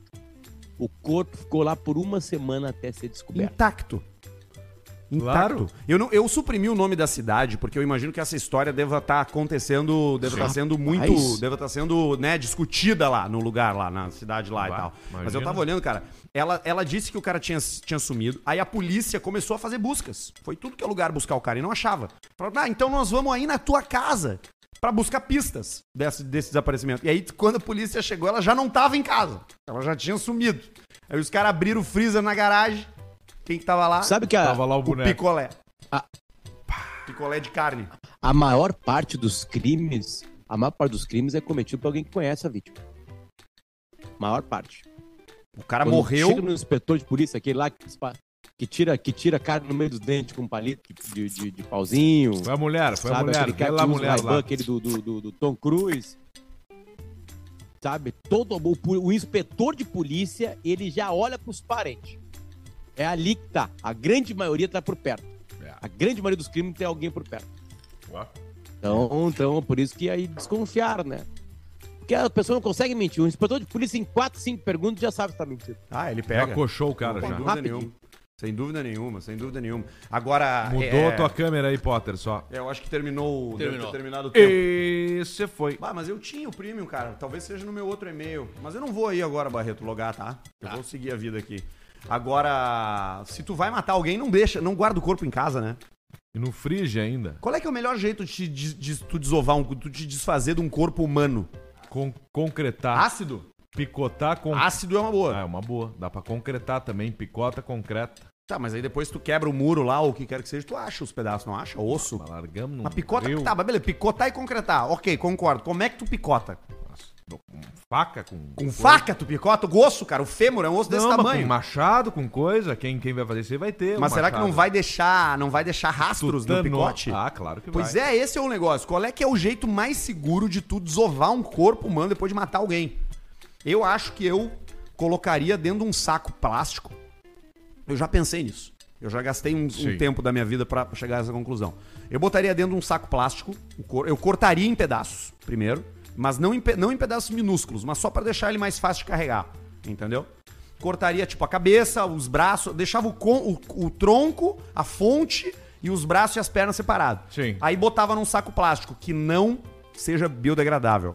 O corpo ficou lá por uma semana até ser descoberto. Intacto. Intacto. Claro. Eu, não, eu suprimi o nome da cidade, porque eu imagino que essa história deva estar acontecendo, deve estar sendo muito, deve estar sendo, né, discutida lá no lugar lá, na cidade lá e tal. Mas eu imagina. tava olhando, cara, ela, ela disse que o cara tinha, tinha sumido, aí a polícia começou a fazer buscas. Foi tudo que é lugar buscar o cara e não achava. Falaram, ah, então nós vamos aí na tua casa pra buscar pistas desse, desse desaparecimento. E aí, quando a polícia chegou, ela já não tava em casa. Ela já tinha sumido. Aí os caras abriram o freezer na garagem, Quem que tava lá? Sabe que a, Tava lá o o boneco. picolé. Ah. Picolé de carne. a maior parte dos crimes, a maior parte dos crimes é cometido por alguém que conhece a vítima. Maior parte. O cara Quando morreu. Chega no inspetor de polícia, aquele lá que, que tira, que tira a carne no meio dos dentes com um palito de, de, de pauzinho. Foi a mulher, foi a sabe? mulher. Aquele cara lá que a usa o mulher lá. aquele do, do, do- do Tom Cruise. Sabe? Todo o, o inspetor de polícia, ele já olha pros parentes. É ali que tá. A grande maioria tá por perto. É. A grande maioria dos crimes tem alguém por perto. Então, então, por isso que aí desconfiaram, né? Porque a pessoa não consegue mentir. O inspetor de polícia, em 4, 5 perguntas, já sabe se tá mentindo. Ah, ele Já pega. coxou o cara Sem já. dúvida Rapidinho. nenhuma. Sem dúvida nenhuma, sem dúvida nenhuma. Agora. Mudou é, a tua câmera aí, Potter, só. Eu acho que terminou. Deve Terminou. ter terminado o tempo. E você foi. Ah, mas eu tinha o premium, cara. Talvez seja no meu outro e-mail. Mas eu não vou aí agora, Barreto, logar, tá? Eu vou seguir a vida aqui. Agora, se tu vai matar alguém, não deixa, não guarda o corpo em casa, né? E no frige ainda. Qual é que é o melhor jeito de, te- de- de tu desovar, um, tu te desfazer de um corpo humano? Con concretar. Ácido? Picotar com. Ácido é uma boa. Ah, é uma boa. Dá pra concretar também. Picota, concreta. Tá, mas aí depois tu quebra o muro lá, ou o que quer que seja, tu acha os pedaços, não acha? Osso. Mas largamos no. Uma picota, rio. tá, mas beleza, picotar e concretar. Ok, concordo. Como é que tu picota? Nossa, faca, com. Com faca tu picota? O osso, cara, o fêmur é um osso desse Não, mas tamanho. com machado, com coisa. Quem, quem vai fazer isso aí vai ter. um Mas será que não machado. vai deixar, não vai deixar rastros no Tutano. picote? Ah, claro que Pois vai. é, esse é o negócio. Qual é que é o jeito mais seguro de tu desovar um corpo humano depois de matar alguém? Eu acho que eu colocaria dentro de um saco plástico. Eu já pensei nisso. Eu já gastei um, um tempo da minha vida pra chegar a essa conclusão. Eu botaria dentro de um saco plástico, eu cortaria em pedaços, primeiro, mas não em, não em pedaços minúsculos, mas só pra deixar ele mais fácil de carregar, entendeu? Cortaria, tipo, a cabeça, os braços, deixava o, o- o tronco, a fonte e os braços e as pernas separados. Sim. Aí botava num saco plástico que não seja biodegradável.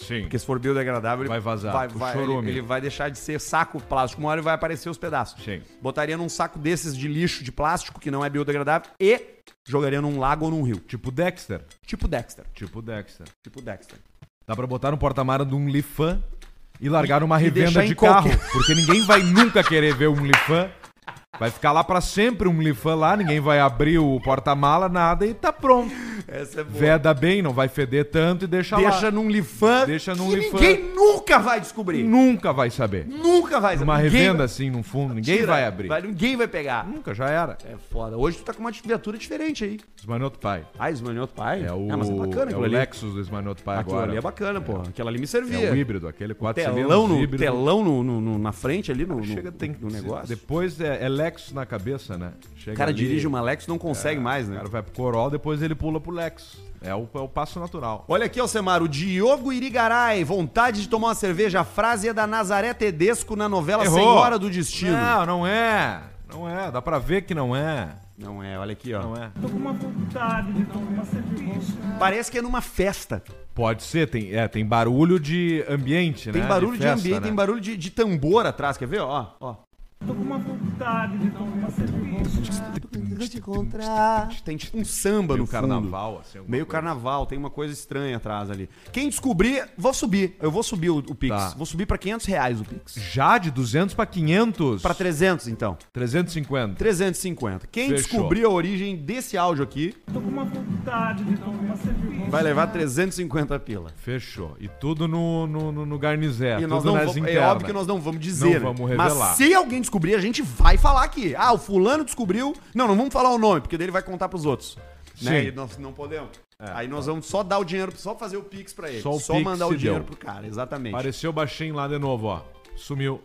Sim. Porque se for biodegradável, ele Vai vazar, vai, vai- ele, ele vai deixar de ser saco plástico. Uma hora vai aparecer os pedaços. Sim. Botaria num saco desses de lixo de plástico que não é biodegradável e jogaria num lago ou num rio. Tipo Dexter. Tipo Dexter. Tipo Dexter. Tipo Dexter. Dá pra botar no porta-mara de um Lifan e largar numa e revenda de carro. qualquer- Porque ninguém vai nunca querer ver um Lifan. Vai ficar lá pra sempre um Lifan lá, ninguém vai abrir o porta-mala, nada e tá pronto. Essa é boa. Veda bem, não vai feder tanto e deixa, Deixa lá. num lifan Deixa num que lifan. ninguém nunca vai descobrir. Nunca vai saber. Nunca vai Uma Ninguém revenda vai- assim no fundo, ninguém Tira, vai abrir. Ninguém vai pegar. Nunca, já era. É foda. Hoje tu tá com uma viatura diferente aí. Esmanhoto Pai. Ah, esmanhoto pai? É o, Ah, mas é bacana é aquilo o ali. Lexus do Esmanhoto Pai Aquilo agora. ali é bacana, pô. Aquilo ali me servia. É o híbrido, aquele 4 telão cilindros no, híbrido. telão no, no- no- na frente ali, no, no, Chega, tem no negócio. Depois é, é Lexus na cabeça, né? Chega O cara ali, dirige uma Lexus não consegue mais, O né? cara vai pro Corolla, depois ele pula pro Lexus. É o, é o passo natural. Olha aqui, Alcemar, o Diogo Irigaray, vontade de tomar uma cerveja. A frase é da Nazaré Tedesco na novela Errou. Senhora do Destino. Não, não é. Não é. Dá pra ver que não é. Não é, olha aqui, ó. Não é. Parece que é numa festa. Pode ser, tem, é, tem barulho de ambiente, Tem né? barulho de, festa, ambiente, né? tem barulho de, de tambor atrás, quer ver? Ó, ó. Tem tipo um samba no carnaval, assim. Meio coisa. carnaval, tem uma coisa estranha atrás ali. Quem descobrir, vou subir. Eu vou subir o, o Pix. Tá. Vou subir pra 500 reais o Pix. Já de 200 pra 500. Pra 300, então. 350. 350. Quem Fechou. descobrir a origem desse áudio aqui vai levar 350 pila. Fechou. E tudo no, no, no, no Garnizé. E nós tudo não nas vamos, é óbvio que nós não vamos dizer. Não né? vamos revelar. Mas se alguém descobrir, a gente vai falar aqui. Ah, o fulano descobriu. Não, não vamos falar o nome, porque daí ele vai contar pros outros. Né? Sim. E nós não podemos. Aí nós vamos só dar o dinheiro, só fazer o Pix pra ele. Só Só, o Pix mandar o dinheiro deu. pro cara, exatamente. Apareceu baixinho lá de novo, ó. Sumiu.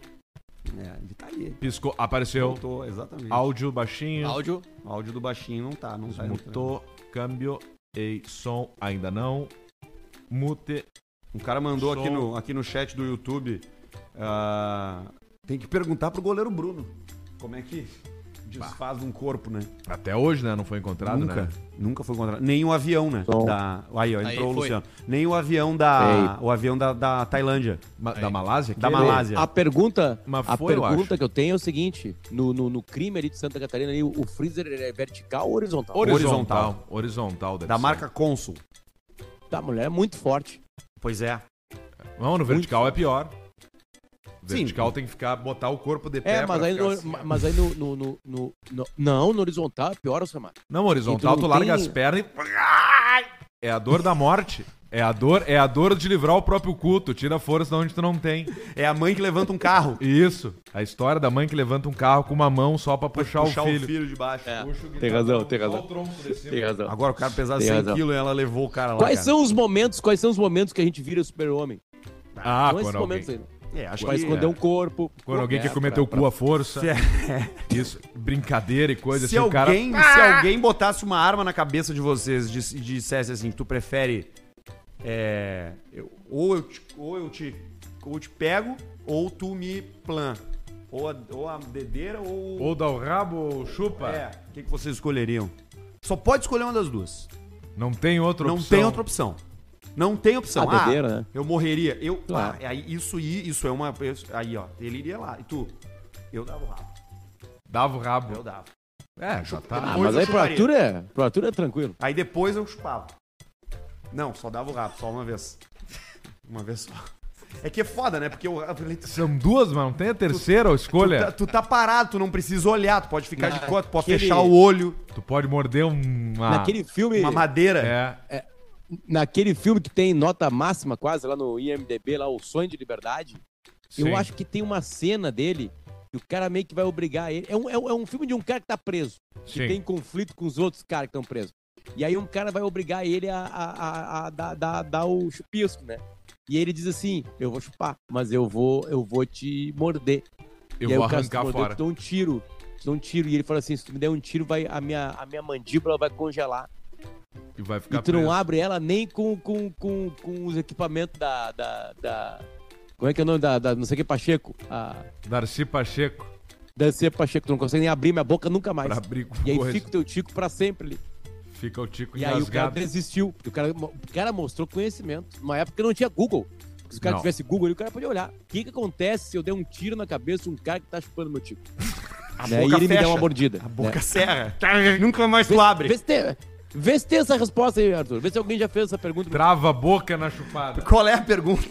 É, ele tá aí. Piscou. Apareceu. Voltou, exatamente. Áudio baixinho. Áudio. O áudio do baixinho não tá, não tá. entrando. Mutou. Câmbio. E som ainda não. Mute. Um cara mandou aqui no, aqui no chat do YouTube. ah, tem que perguntar pro goleiro Bruno. Como é que desfaz um corpo, né? Até hoje, né? Não foi encontrado, nunca. né? Nunca foi encontrado. Nem o avião, né? Som. Da, aí, ó, Aí, entrou o foi. Luciano. Nem o avião da. O avião da, da Tailândia. Ma- Da Malásia? Da? Malásia. A pergunta, Mas a foi, eu pergunta acho. que eu tenho é o seguinte: no, no, no crime ali de Santa Catarina, ali, o, o freezer é vertical ou horizontal? Horizontal. Horizontal. deve Da ser. marca Consul. Da mulher é muito forte. Pois é. Não, no vertical é pior. Vertical tem que ficar, botar o corpo de pé É, mas aí, no, assim. mas aí no, no, no, no- no- Não, no horizontal é pior, Samar. Não, horizontal, tu tu, não larga tem- as pernas e... É a dor da morte. É a dor, é a dor de livrar o próprio culto. Tira a força de onde tu não tem. É a mãe que levanta um carro. Isso. A história da mãe que levanta um carro com uma mão só pra puxar, puxar o filho. de baixo. Tem razão, tem Só razão. o tronco de cima. Tem razão. Agora o cara pesava Tem 100 razão. quilos e ela levou o cara lá. Quais cara. são os momentos, quais são os momentos que a gente vira super-homem? Ah, são esses alguém, momentos aí. É, acho Pra que... esconder um corpo. quando alguém É, quer comer pra- teu pra- cu à força. É- [laughs] Isso. Brincadeira e coisa se assim. O cara... alguém, se alguém botasse uma arma na cabeça de vocês e dis- dissesse assim, tu prefere... é, eu- ou, eu te, ou eu te ou eu te pego, ou tu me plan. Ou a, ou a dedeira, ou... Ou dá o rabo ou chupa. É, o que, que vocês escolheriam? Só pode escolher uma das duas. Não tem outra Não opção. tem outra opção. Não tem opção. A dedeira, né? Eu morreria. Eu, Claro. ah, aí isso isso é uma. Aí, ó, ele iria lá. E tu? Eu dava o rabo. Dava o rabo. Eu dava. É, já tá. Ah, mas aí pro. Arthur, é, pro Arthur é tranquilo. Aí depois eu chupava. Não, só dava o rabo, só uma vez. Uma vez só. É que é foda, né? Porque eu, tu, São duas, mas não tem a terceira tá, escolha. tu tá parado, tu não precisa olhar, tu pode ficar de costas, tu pode Naquele- fechar o olho, Tu pode morder um- uma... Naquele filme, uma madeira. É. naquele filme que tem nota máxima quase lá no IMDB, lá o Sonho de Liberdade, Sim. eu acho que tem uma cena dele que o cara meio que vai obrigar ele. É um, é um, é um filme de um cara que tá preso, que Sim. tem conflito com os outros caras que estão presos. E aí um cara vai obrigar ele a, a, a, a dar, dar, o chupisco, né? E ele diz assim: Eu vou chupar, mas eu vou, eu vou te morder. Eu e vou arrancar fora. Eu te dou um tiro. Te dou um tiro. E ele fala assim: se tu me der um tiro, vai, a, minha, a minha mandíbula vai congelar. E vai ficar E tu não preso. abre ela nem com, com, com, com os equipamentos da, da, da- Como é que é o nome da, da não sei o que, Pacheco? A Darcy Pacheco Dancia Pacheco. Tu não consegue nem abrir minha boca nunca mais. pra abrir com E aí coisa. fica o teu tico pra sempre ali. Fica o tico E aí o cara engasgado. desistiu. O cara, o cara mostrou conhecimento. Numa época que não tinha Google. Se o cara Não. tivesse Google, ali, o cara podia olhar. O que, que acontece se eu der um tiro na cabeça de um cara que tá chupando meu tico? [laughs] A Né? E boca ele me fecha. der uma mordida. A boca né? serra. Nunca mais tu abre. Vê se, tem, vê se tem essa resposta aí, Arthur. Vê se alguém já fez essa pergunta. Trava a boca na chupada. Qual é a pergunta?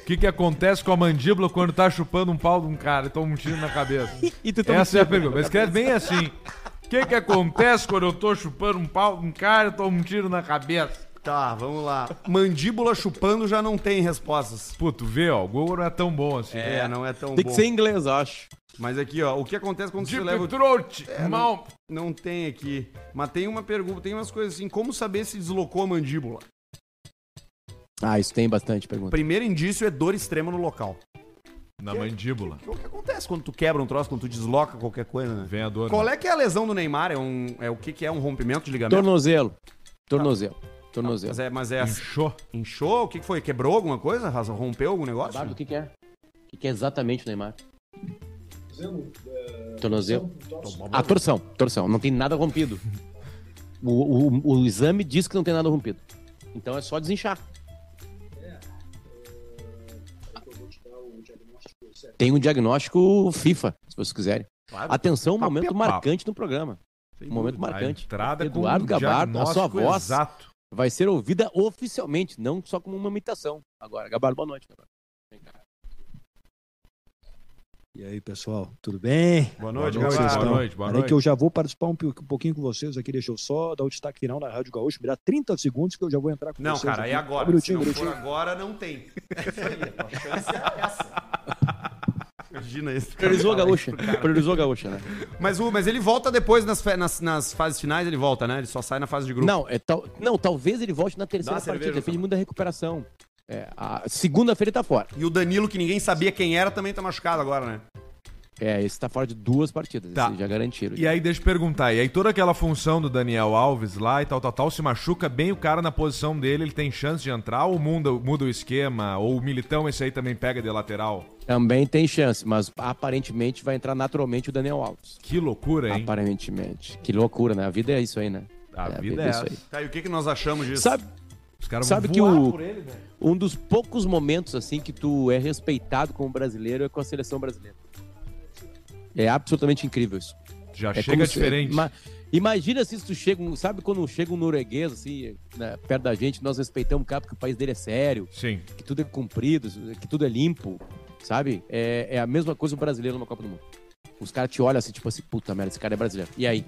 O que, que acontece com a mandíbula quando tá chupando um pau de um cara e toma um tiro na cabeça? [laughs] E tu toma Essa é a pergunta. Mas escreve bem assim. O que, que acontece quando eu tô chupando um pau de um cara e tomo um tiro na cabeça? Tá, vamos lá. Mandíbula chupando já não tem respostas. Pô, tu vê, ó, o Google não é tão bom assim. É, não é tão Tem bom. que ser em inglês, eu acho. Mas aqui, ó, o que acontece quando você Deep leva... o- throat, É, mal. Não tem aqui. Mas tem uma pergunta, tem umas coisas assim, como saber se deslocou a mandíbula? Ah, isso tem bastante pergunta. Primeiro indício é dor extrema no local. Na mandíbula. O que acontece quando tu quebra um troço, quando tu desloca qualquer coisa, né? Vem a dor. Qual né? é que é a lesão do Neymar? É, um, é o que, que é? Um rompimento de ligamento? Tornozelo. Tornozelo. Tornozelo. Mas é, mas é Inchou. inchou? O que, que foi? Quebrou alguma coisa? Rompeu algum negócio? Eduardo, o que, que é? O que, que é exatamente o Neymar? Tornozelo. Ah, torção. Torção. Não tem nada rompido. O, o, o exame diz que não tem nada rompido. Então é só desinchar. Tem um diagnóstico FIFA, se vocês quiserem. Claro. Atenção, um momento é papo. marcante no programa. Um momento A marcante. entrada Eduardo com um Gabardo, a sua voz Exato. vai ser ouvida oficialmente, não só como uma imitação. Agora, Gabardo, boa noite. Gabardo. Vem cá. E aí, pessoal, tudo bem? Boa Boa noite, noite, Gabardo. boa noite, boa noite. que eu já vou participar um, pouquinho com vocês aqui, deixa eu só dar o destaque final na Rádio Gaúcho, me dá 30 segundos que eu já vou entrar com Não, vocês cara, aqui. é agora. Um minutinho, Se não minutinho. for agora, não tem. É isso aí, a chance é essa. Imagina isso. Priorizou a gaúcha. Priorizou a gaúcha, né? Mas, o, mas ele volta depois nas, nas, nas fases finais, ele volta, né? Ele só sai na fase de grupo. Não, é tal, não, talvez ele volte na terceira partida. cerveja, Depende Rafael. muito da recuperação. É, a segunda-feira ele tá fora. E o Danilo, que ninguém sabia quem era, também tá machucado agora, né? É, esse tá fora de duas partidas. Tá. Esse já garantiram. E aí, deixa eu perguntar. E aí, toda aquela função do Daniel Alves lá e tal, tal, tal, se machuca bem o cara na posição dele, ele tem chance de entrar ou muda, muda o esquema? Ou o Militão, esse aí também pega de lateral? Também tem chance, mas aparentemente vai entrar naturalmente o Daniel Alves. Que loucura, hein? Aparentemente. Que loucura, né? A vida é isso aí, né? A É, vida é isso essa. aí. Tá, e o que, que nós achamos disso? Sabe, Os caras Sabe vão que o- por ele, velho. um dos poucos momentos assim que tu é respeitado como brasileiro é com a seleção brasileira. É absolutamente incrível isso. Já É chega se- diferente. ima- imagina se tu chega, sabe quando chega um norueguês assim, né, perto da gente, nós respeitamos o cara porque o país dele é sério, Sim. que tudo é cumprido, que tudo é limpo. sabe? É, é a mesma coisa o brasileiro numa Copa do Mundo. Os caras te olham assim, tipo assim, puta merda, esse cara é brasileiro. E aí?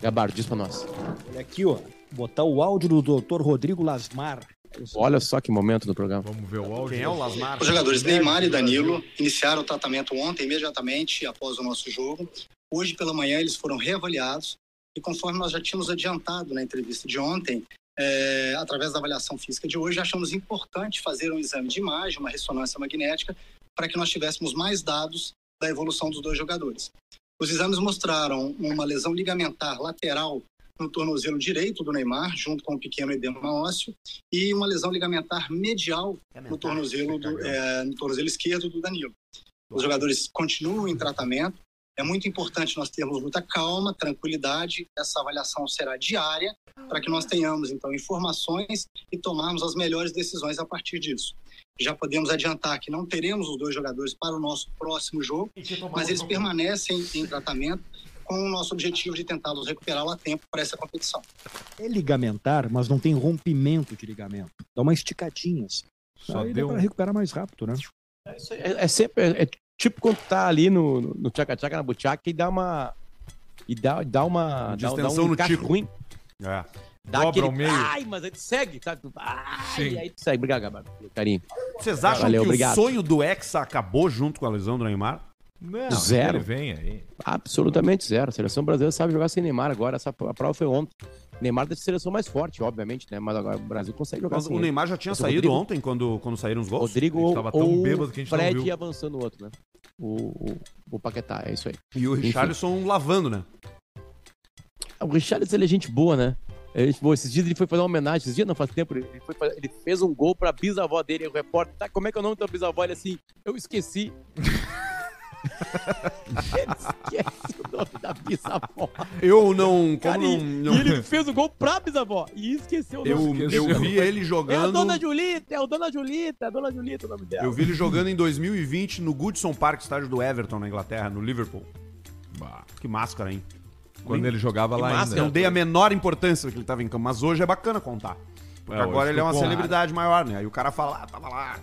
Gabardo, diz pra nós. Olha aqui, ó. Botar o áudio do doutor Rodrigo Lasmar. Olha só que momento do programa. Vamos ver o áudio. Quem é o Lasmar? Os jogadores Neymar e Danilo iniciaram o tratamento ontem, imediatamente após o nosso jogo. Hoje pela manhã eles foram reavaliados e conforme nós já tínhamos adiantado na entrevista de ontem, é, através da avaliação física de hoje, achamos importante fazer um exame de imagem, uma ressonância magnética, para que nós tivéssemos mais dados da evolução dos dois jogadores. Os exames mostraram uma lesão ligamentar lateral no tornozelo direito do Neymar, junto com um pequeno edema ósseo, e uma lesão ligamentar medial no tornozelo, do, é, no tornozelo esquerdo do Danilo. Os jogadores continuam em tratamento. É muito importante nós termos muita calma, tranquilidade. Essa avaliação será diária para que nós tenhamos, então, informações e tomarmos as melhores decisões a partir disso. Já podemos adiantar que não teremos os dois jogadores para o nosso próximo jogo, mas eles permanecem em tratamento com o nosso objetivo de tentá-los recuperar a tempo para essa competição. É ligamentar, mas não tem rompimento de ligamento. Dá uma esticadinha. assim. Só Aí deu pra recuperar mais rápido, né? É, é sempre. É, é tipo quando tá ali no, no tchaca-tchaca, na buchaca e dá uma. E dá, dá uma. Dá, dá Distensão um no tico. ruim. É. Dá Dobra aquele. meio. Ai, mas aí tu segue, sabe? Ai, Sim. aí tu segue. Obrigado, Gabardo. pelo Carinho. Vocês acham Valeu, que obrigado. o sonho do Hexa acabou junto com a lesão do Neymar? Não, Zero. Ele vem aí. Absolutamente zero. A seleção brasileira sabe jogar sem Neymar agora. Essa, a prova foi ontem. Neymar da seleção mais forte, obviamente, né? Mas agora o Brasil consegue jogar Mas sem o ele. Neymar já tinha saído Rodrigo- ontem, quando, quando saíram os gols? Rodrigo A gente ou, tava tão ou bêbado que a gente não Fred viu. avançando o outro, né? O, o, o Paquetá, é isso aí. E o Enfim. Richarlison lavando, né? O Richarlison, ele é gente boa, né? É gente boa. Esses dias ele foi fazer uma homenagem, esses dias não faz tempo, ele, foi fazer- ele fez um gol pra bisavó dele, o repórter, tá, como é que é o nome da bisavó? Ele assim, eu esqueci. [laughs] [laughs] ele esquece o nome da bisavó. Eu não. Como Cara, não, e, não- e ele fez o gol pra bisavó e esqueceu o nome. eu, eu vi ele É a jogando. Dona Julita, é o Dona Julita, é a Dona Julita o nome dela. Eu vi ele jogando em 2020 no Goodson Park, estádio do Everton, na Inglaterra, no Liverpool. Bah, Que máscara, hein? Quando ele jogava lá massa, ainda. Não dei a menor importância que ele tava em campo, mas hoje é bacana contar. Porque É, agora ele é uma celebridade maior, né? Aí o cara fala, ah, tava lá,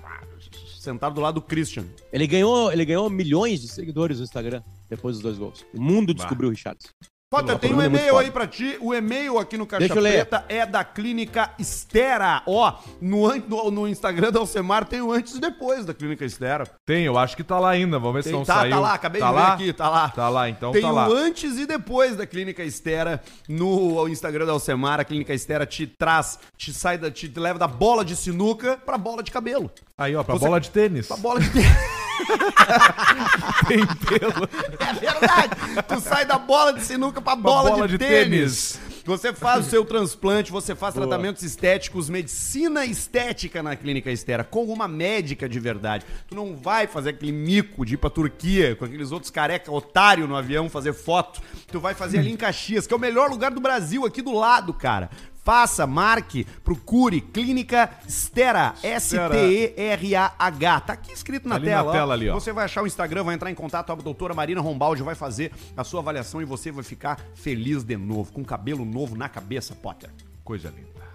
sentado do lado do Christian. Ele ganhou, ele ganhou milhões de seguidores no Instagram depois dos dois gols. O mundo descobriu o Richarlison. Potter, tem um é e-mail aí pra ti. O e-mail aqui no Caixa. Preta é da Clínica Estera. Ó, no, no, no Instagram da Alcemar tem o antes e depois da Clínica Estera. Tem, eu acho que tá lá ainda. Vamos ver se Tem, não tá, saiu. tá lá, acabei tá de ver lá? aqui, tá lá. Tá lá, então Tem tá o lá. antes e depois da Clínica Estera no Instagram da Alcemar. A Clínica Estera te traz, te sai da, te leva da bola de sinuca pra bola de cabelo. Aí, ó, pra Você- bola de tênis. Pra bola de [laughs] [laughs] Tem pelo. É verdade. tu sai da bola de sinuca pra bola, bola de, de tênis. Você faz o seu transplante, você faz tratamentos estéticos, medicina estética na Clínica Estera, com uma médica de verdade. Tu não vai fazer aquele mico de ir pra Turquia com aqueles outros careca otário no avião fazer foto. Tu vai fazer ali em Caxias, que é o melhor lugar do Brasil, aqui do lado, cara. Faça, marque, procure Clínica Estera, S-T-E-R-A-H. Tá aqui escrito na Ali na tela. tela ali, ó. Você vai achar o Instagram, vai entrar em contato, a doutora Marina Rombaldi vai fazer a sua avaliação e você vai ficar feliz de novo, com cabelo novo na cabeça, Potter. Coisa linda.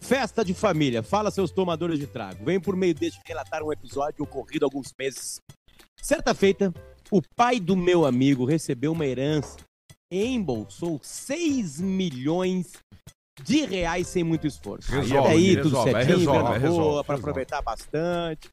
Festa de família. Fala, seus tomadores de trago. Vem por meio deste relatar um episódio ocorrido há alguns meses. Certa feita, o pai do meu amigo recebeu uma herança e embolsou 6 milhões de reais sem muito esforço. Resolve, aí, tudo certinho, resolve, grana boa, resolve. aproveitar bastante.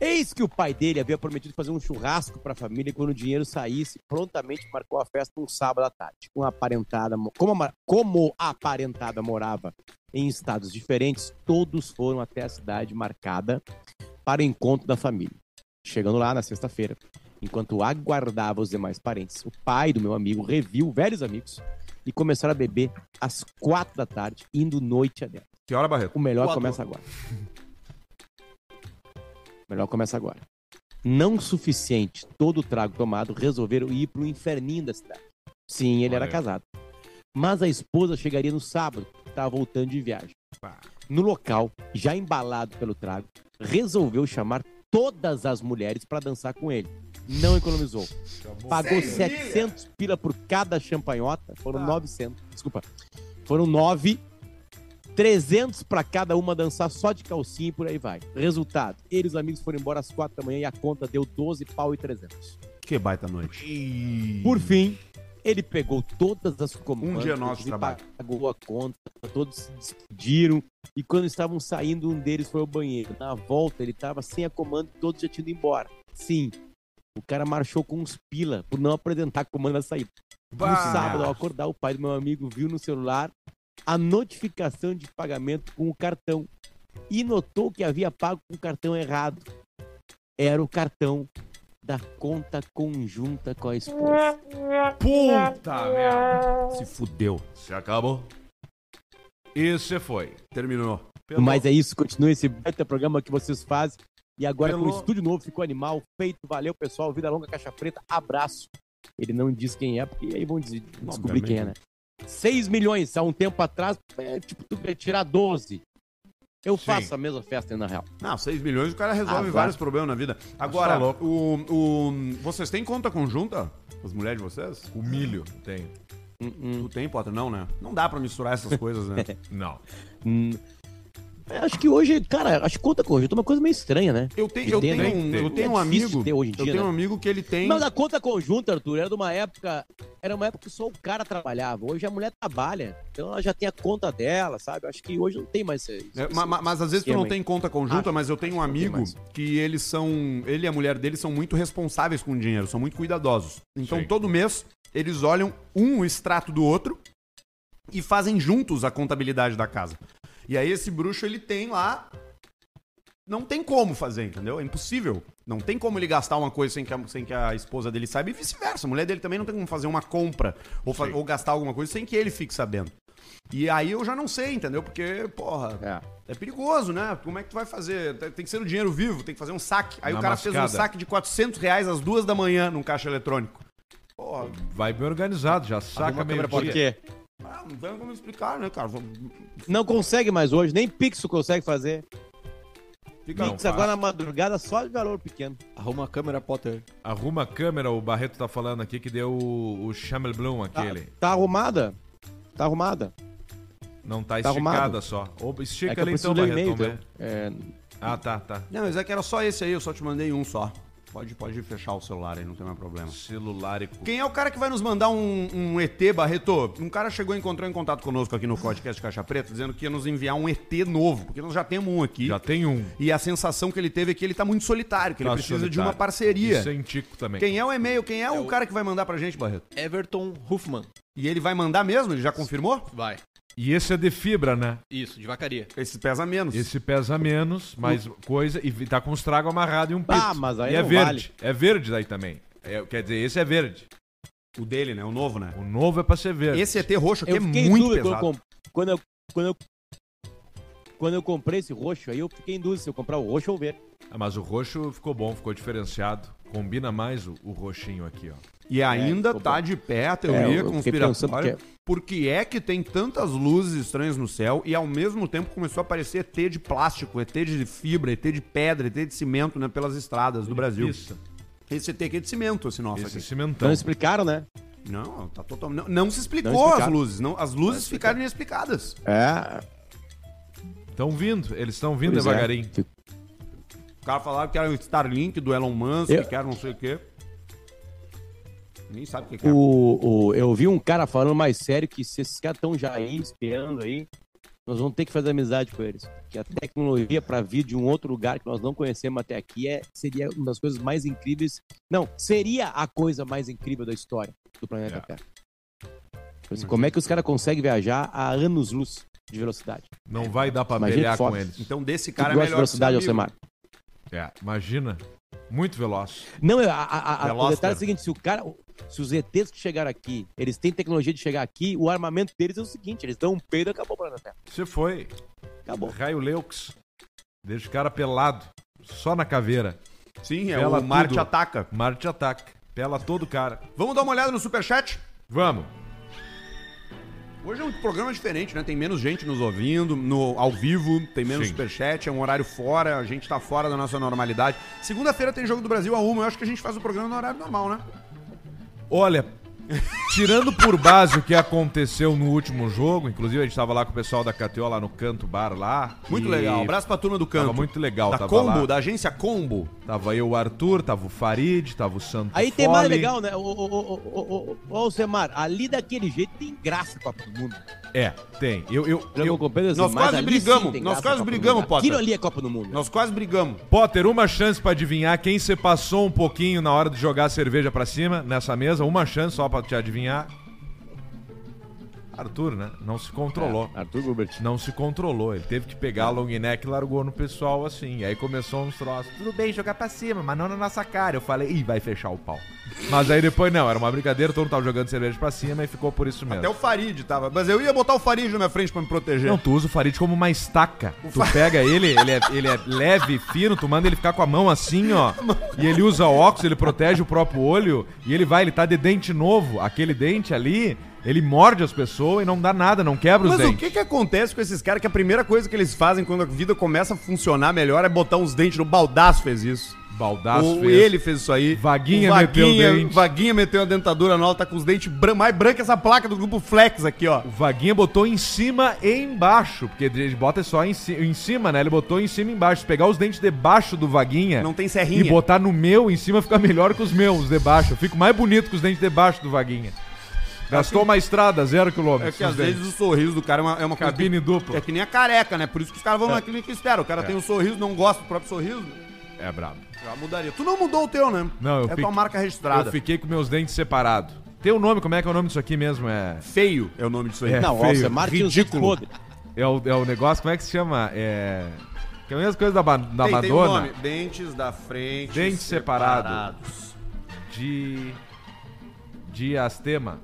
Eis que o pai dele havia prometido fazer um churrasco para a família e quando o dinheiro saísse, prontamente marcou a festa um sábado à tarde. Com a aparentada, mo- como, a, como a aparentada morava em estados diferentes, todos foram até a cidade marcada para o encontro da família. Chegando lá na sexta-feira, enquanto aguardava os demais parentes, o pai do meu amigo reviu velhos amigos e começaram a beber às quatro da tarde, indo noite adentro. Que hora, Barreto? O melhor Quatro. começa agora. O melhor começa agora. Não suficiente todo o trago tomado, resolveram ir pro inferninho da cidade. Sim, ele era Olha. casado. Mas a esposa chegaria no sábado, estava voltando de viagem. No local, já embalado pelo trago, resolveu chamar todas as mulheres para dançar com ele. Não economizou. Pagou 700 pila por cada champanhota. Foram 900. Desculpa. Foram nove. 300 pra cada uma dançar só de calcinha e por aí vai. Resultado, ele e os amigos foram embora às 4 da manhã e a conta deu 12 pau e 300. Que baita noite. Por fim, ele pegou todas as comandas. Um dia nosso e trabalho. Pagou a conta, todos se despediram. E quando estavam saindo, um deles foi ao banheiro. Na volta, ele tava sem a comanda e todos já tinham ido embora. Sim, o cara marchou com uns pila por não apresentar a comanda na saída. No sábado, ao acordar, o pai do meu amigo viu no celular a notificação de pagamento com o cartão e notou que havia pago com o cartão errado. Era o cartão da conta conjunta com a esposa. Puta merda. Se fudeu. Se acabou. E você foi. Terminou. Mas é isso, continua esse baita programa que vocês fazem. E agora com o estúdio novo ficou animal, feito. Valeu, pessoal. Vida longa, caixa preta. Abraço. Ele não diz quem é, porque aí vão des- descobrir quem é, né? 6 milhões há um tempo atrás, é, tipo, tu quer tirar 12. Eu Sim. faço a mesma festa na real. Não, 6 milhões o cara resolve Ah, vários problemas na vida. Agora, tá louco. o, o, vocês têm conta conjunta? As mulheres de vocês? O milho tem. Tu tem, Potter? Não, né? Não dá pra misturar essas coisas, né? [laughs] Não. É, acho que hoje, cara, acho que conta conjunta é uma coisa meio estranha, né? Eu tenho, De eu ter, tenho, né? um, eu É tenho um difícil amigo. ter hoje em eu dia, tenho né? um amigo que ele tem. Mas a conta conjunta, Arthur, era de uma época. Era uma época que só o cara trabalhava. Hoje a mulher trabalha. Então ela já tem a conta dela, sabe? Acho que hoje não tem mais esse, É, esse- ma- ma- mas, às vezes tu não aí. tem conta conjunta, Acho. mas eu tenho um amigo que eles são. Ele e a mulher dele são muito responsáveis com o dinheiro, são muito cuidadosos. Então Sim. todo mês eles olham um o extrato do outro e fazem juntos a contabilidade da casa. E aí esse bruxo ele tem lá. Não tem como fazer, entendeu? É impossível. Não tem como ele gastar uma coisa sem que a, sem que a esposa dele saiba e vice-versa. A mulher dele também não tem como fazer uma compra ou, fa- ou gastar alguma coisa sem que ele fique sabendo. E aí eu já não sei, entendeu? Porque, porra, É. é perigoso, né? Como é que tu vai fazer? Tem que ser no dinheiro vivo, tem que fazer um saque. Aí Na o cara fez mascada. um saque de 400 reais às duas da manhã num caixa eletrônico. Porra, Vai bem organizado, já saca meio câmera por dia. quê? Ah, não tem como explicar, né, cara? Não consegue mais hoje, nem Pix tu consegue fazer. Fica, Pix agora na madrugada só de valor pequeno. Arruma a câmera, Potter. Arruma a câmera, o Barreto tá falando aqui que deu o, o Chamel Bloom Tá, aquele. tá arrumada? Tá arrumada. Não tá tá esticada arrumado. só. Ou É estica eu ali então, Barreto. então. É, Ah, tá, tá. Não, mas é que era só esse aí, eu só te mandei um só. Pode, pode fechar o celular aí, não tem mais problema. Celularico. Quem é o cara que vai nos mandar um, um ET, Barreto? Um cara chegou e encontrou em contato conosco aqui no podcast Caixa Preta, dizendo que ia nos enviar um ET novo, porque nós já temos um aqui. Já tem um. E a sensação que ele teve é que ele tá muito solitário, que ele Tá precisa de solitário. uma parceria. E sem tico também. Quem é o e-mail? Quem é, o o- cara que vai mandar pra gente, Barreto? Everton Huffman. E ele vai mandar mesmo? Ele já confirmou? Vai. E esse é de fibra, né? Isso, de vacaria. Esse pesa menos. Esse pesa menos, mais coisa, e tá com os tragos amarrados e um pito. Ah, mas aí e é não verde. É verde daí também. É, quer dizer, esse é verde. O dele, né? O novo, né? O novo é pra ser verde. Esse ET roxo aqui eu é muito dúvida pesado. quando eu, quando eu quando eu quando eu comprei esse roxo aí, eu fiquei em dúvida se eu comprar o roxo ou o verde. Ah, mas o roxo ficou bom, ficou diferenciado. Combina mais o, o roxinho aqui, ó. E ainda ficou tá bom. de pé a É, teoria eu fiquei pensando conspiratória. que Por que é que tem tantas luzes estranhas no céu e ao mesmo tempo começou a aparecer ET de plástico, ET de fibra, ET de pedra, ET de cimento, né? Pelas estradas do Brasil. Isso. Esse ET aqui é de cimento, esse nosso Esse aqui. cimentão. Não explicaram, né? Não, tá totalmente. Não, não se explicou Não as luzes. Não, as luzes ficaram inexplicadas. É. Estão vindo, eles estão vindo Pois é. devagarinho. O cara falava que era o Starlink do Elon Musk, Eu- que era não sei o quê. Nem sabe o que, que é. O, o, eu vi um cara falando mais sério que se esses caras estão já aí, esperando aí, nós vamos ter que fazer amizade com eles. Que a tecnologia para vir de um outro lugar que nós não conhecemos até aqui é, seria uma das coisas mais incríveis. Não, seria a coisa mais incrível da história do planeta É. Terra. Assim, como é que os caras conseguem viajar a anos-luz de velocidade? Não vai dar pra Imagina pelear com eles. Então desse cara é de melhor seu velocidade. Alcemar? É, imagina. Muito veloz. Não, a, a, a, o detalhe é o seguinte, se o cara, se os ETs que chegaram aqui, eles têm tecnologia de chegar aqui, o armamento deles é o seguinte, eles dão um peido e acabou o planeta Terra. Você foi. Acabou. Raio Leux. Deixa o cara pelado. Só na caveira. Sim, é Pela o Marte tudo. ataca. Marte ataca. Pela todo o cara. Vamos dar uma olhada no superchat? Vamos. Hoje é um programa diferente, né? Tem menos gente nos ouvindo, no, ao vivo, tem menos Sim. superchat, é um horário fora, a gente tá fora da nossa normalidade. Segunda-feira tem Jogo do Brasil a uma, eu acho que a gente faz o programa no horário normal, né? Olha, tirando por base o que aconteceu no último jogo, inclusive a gente tava lá com o pessoal da KTO lá no canto bar lá. Muito e legal. Abraço pra turma do canto. Tava muito legal, Da tava Combo, lá. da agência Combo. Tava eu, o Arthur, tava o Farid, tava o Santo Aí tem mais Fole. legal, né? Ô, ô, ô, ô, ô, ô, ô, Alcemar, ali daquele jeito tem graça Copa do Mundo. É, tem. Eu, eu, eu, assim, nós quase brigamos, nós quase brigamos. Potter. Aquilo ali é Copa do Mundo. Nós quase brigamos. Potter, uma chance pra adivinhar quem você passou um pouquinho na hora de jogar a cerveja pra cima nessa mesa. Uma chance só pra te adivinhar. Arthur, né? Não se controlou. Arthur Gilbert. Não se controlou. Ele teve que pegar a long neck e largou no pessoal assim. E aí começou uns troços. Tudo bem, jogar pra cima, mas não na nossa cara. Eu falei, ih, vai fechar o pau. Mas aí depois não, era uma brincadeira, todo mundo tava jogando cerveja pra cima e ficou por isso mesmo. Até o Farid tava. Mas eu ia botar o Farid na minha frente pra me proteger. Não, tu usa o Farid como uma estaca. Tu pega ele, ele é, ele é leve, fino, tu manda ele ficar com a mão assim, ó. E ele usa óculos, ele protege o próprio olho. E ele vai, ele tá de dente novo. Aquele dente ali, ele morde as pessoas e não dá nada, não quebra os Mas o dentes. que que acontece com esses caras que a primeira coisa que eles fazem quando a vida começa a funcionar melhor é botar uns dentes no baldaço fez isso. Baldaço o, fez. ele fez isso aí. Vaguinha O meteu o dente. Vaguinha meteu a dentadura nova, tá com os dentes bran mais brancos que essa placa do grupo Flex aqui, ó. O Vaguinha botou em cima e embaixo, porque ele bota só em, ci- em cima, né? Ele botou em cima e embaixo. Se pegar os dentes debaixo do Vaguinha Não tem e serrinha. botar no meu, em cima fica [laughs] melhor que os meus, os de baixo. Eu fico mais bonito que os dentes debaixo do Vaguinha. Gastou uma estrada, zero É quilômetros. que às vezes o sorriso do cara é uma, é uma coisa Cabine que- dupla. É que nem a careca, né? Por isso que os caras vão na clínica e esperam. O cara tem um sorriso, não gosta do próprio sorriso. É brabo. Já mudaria. Tu não mudou o teu, né? Não, eu É fiquei- tua marca registrada. Eu fiquei com meus dentes separados. Tem o nome, como é que é o nome disso aqui mesmo? É, Feio é o nome disso aí. É. Não, feio, os dentes ridículo. é, o, é o negócio, como é que se chama? É. Que é a mesma coisa da, ba- da Tem, tem um Madonna. nome. Dentes da frente. Dentes separados. de. Diastema.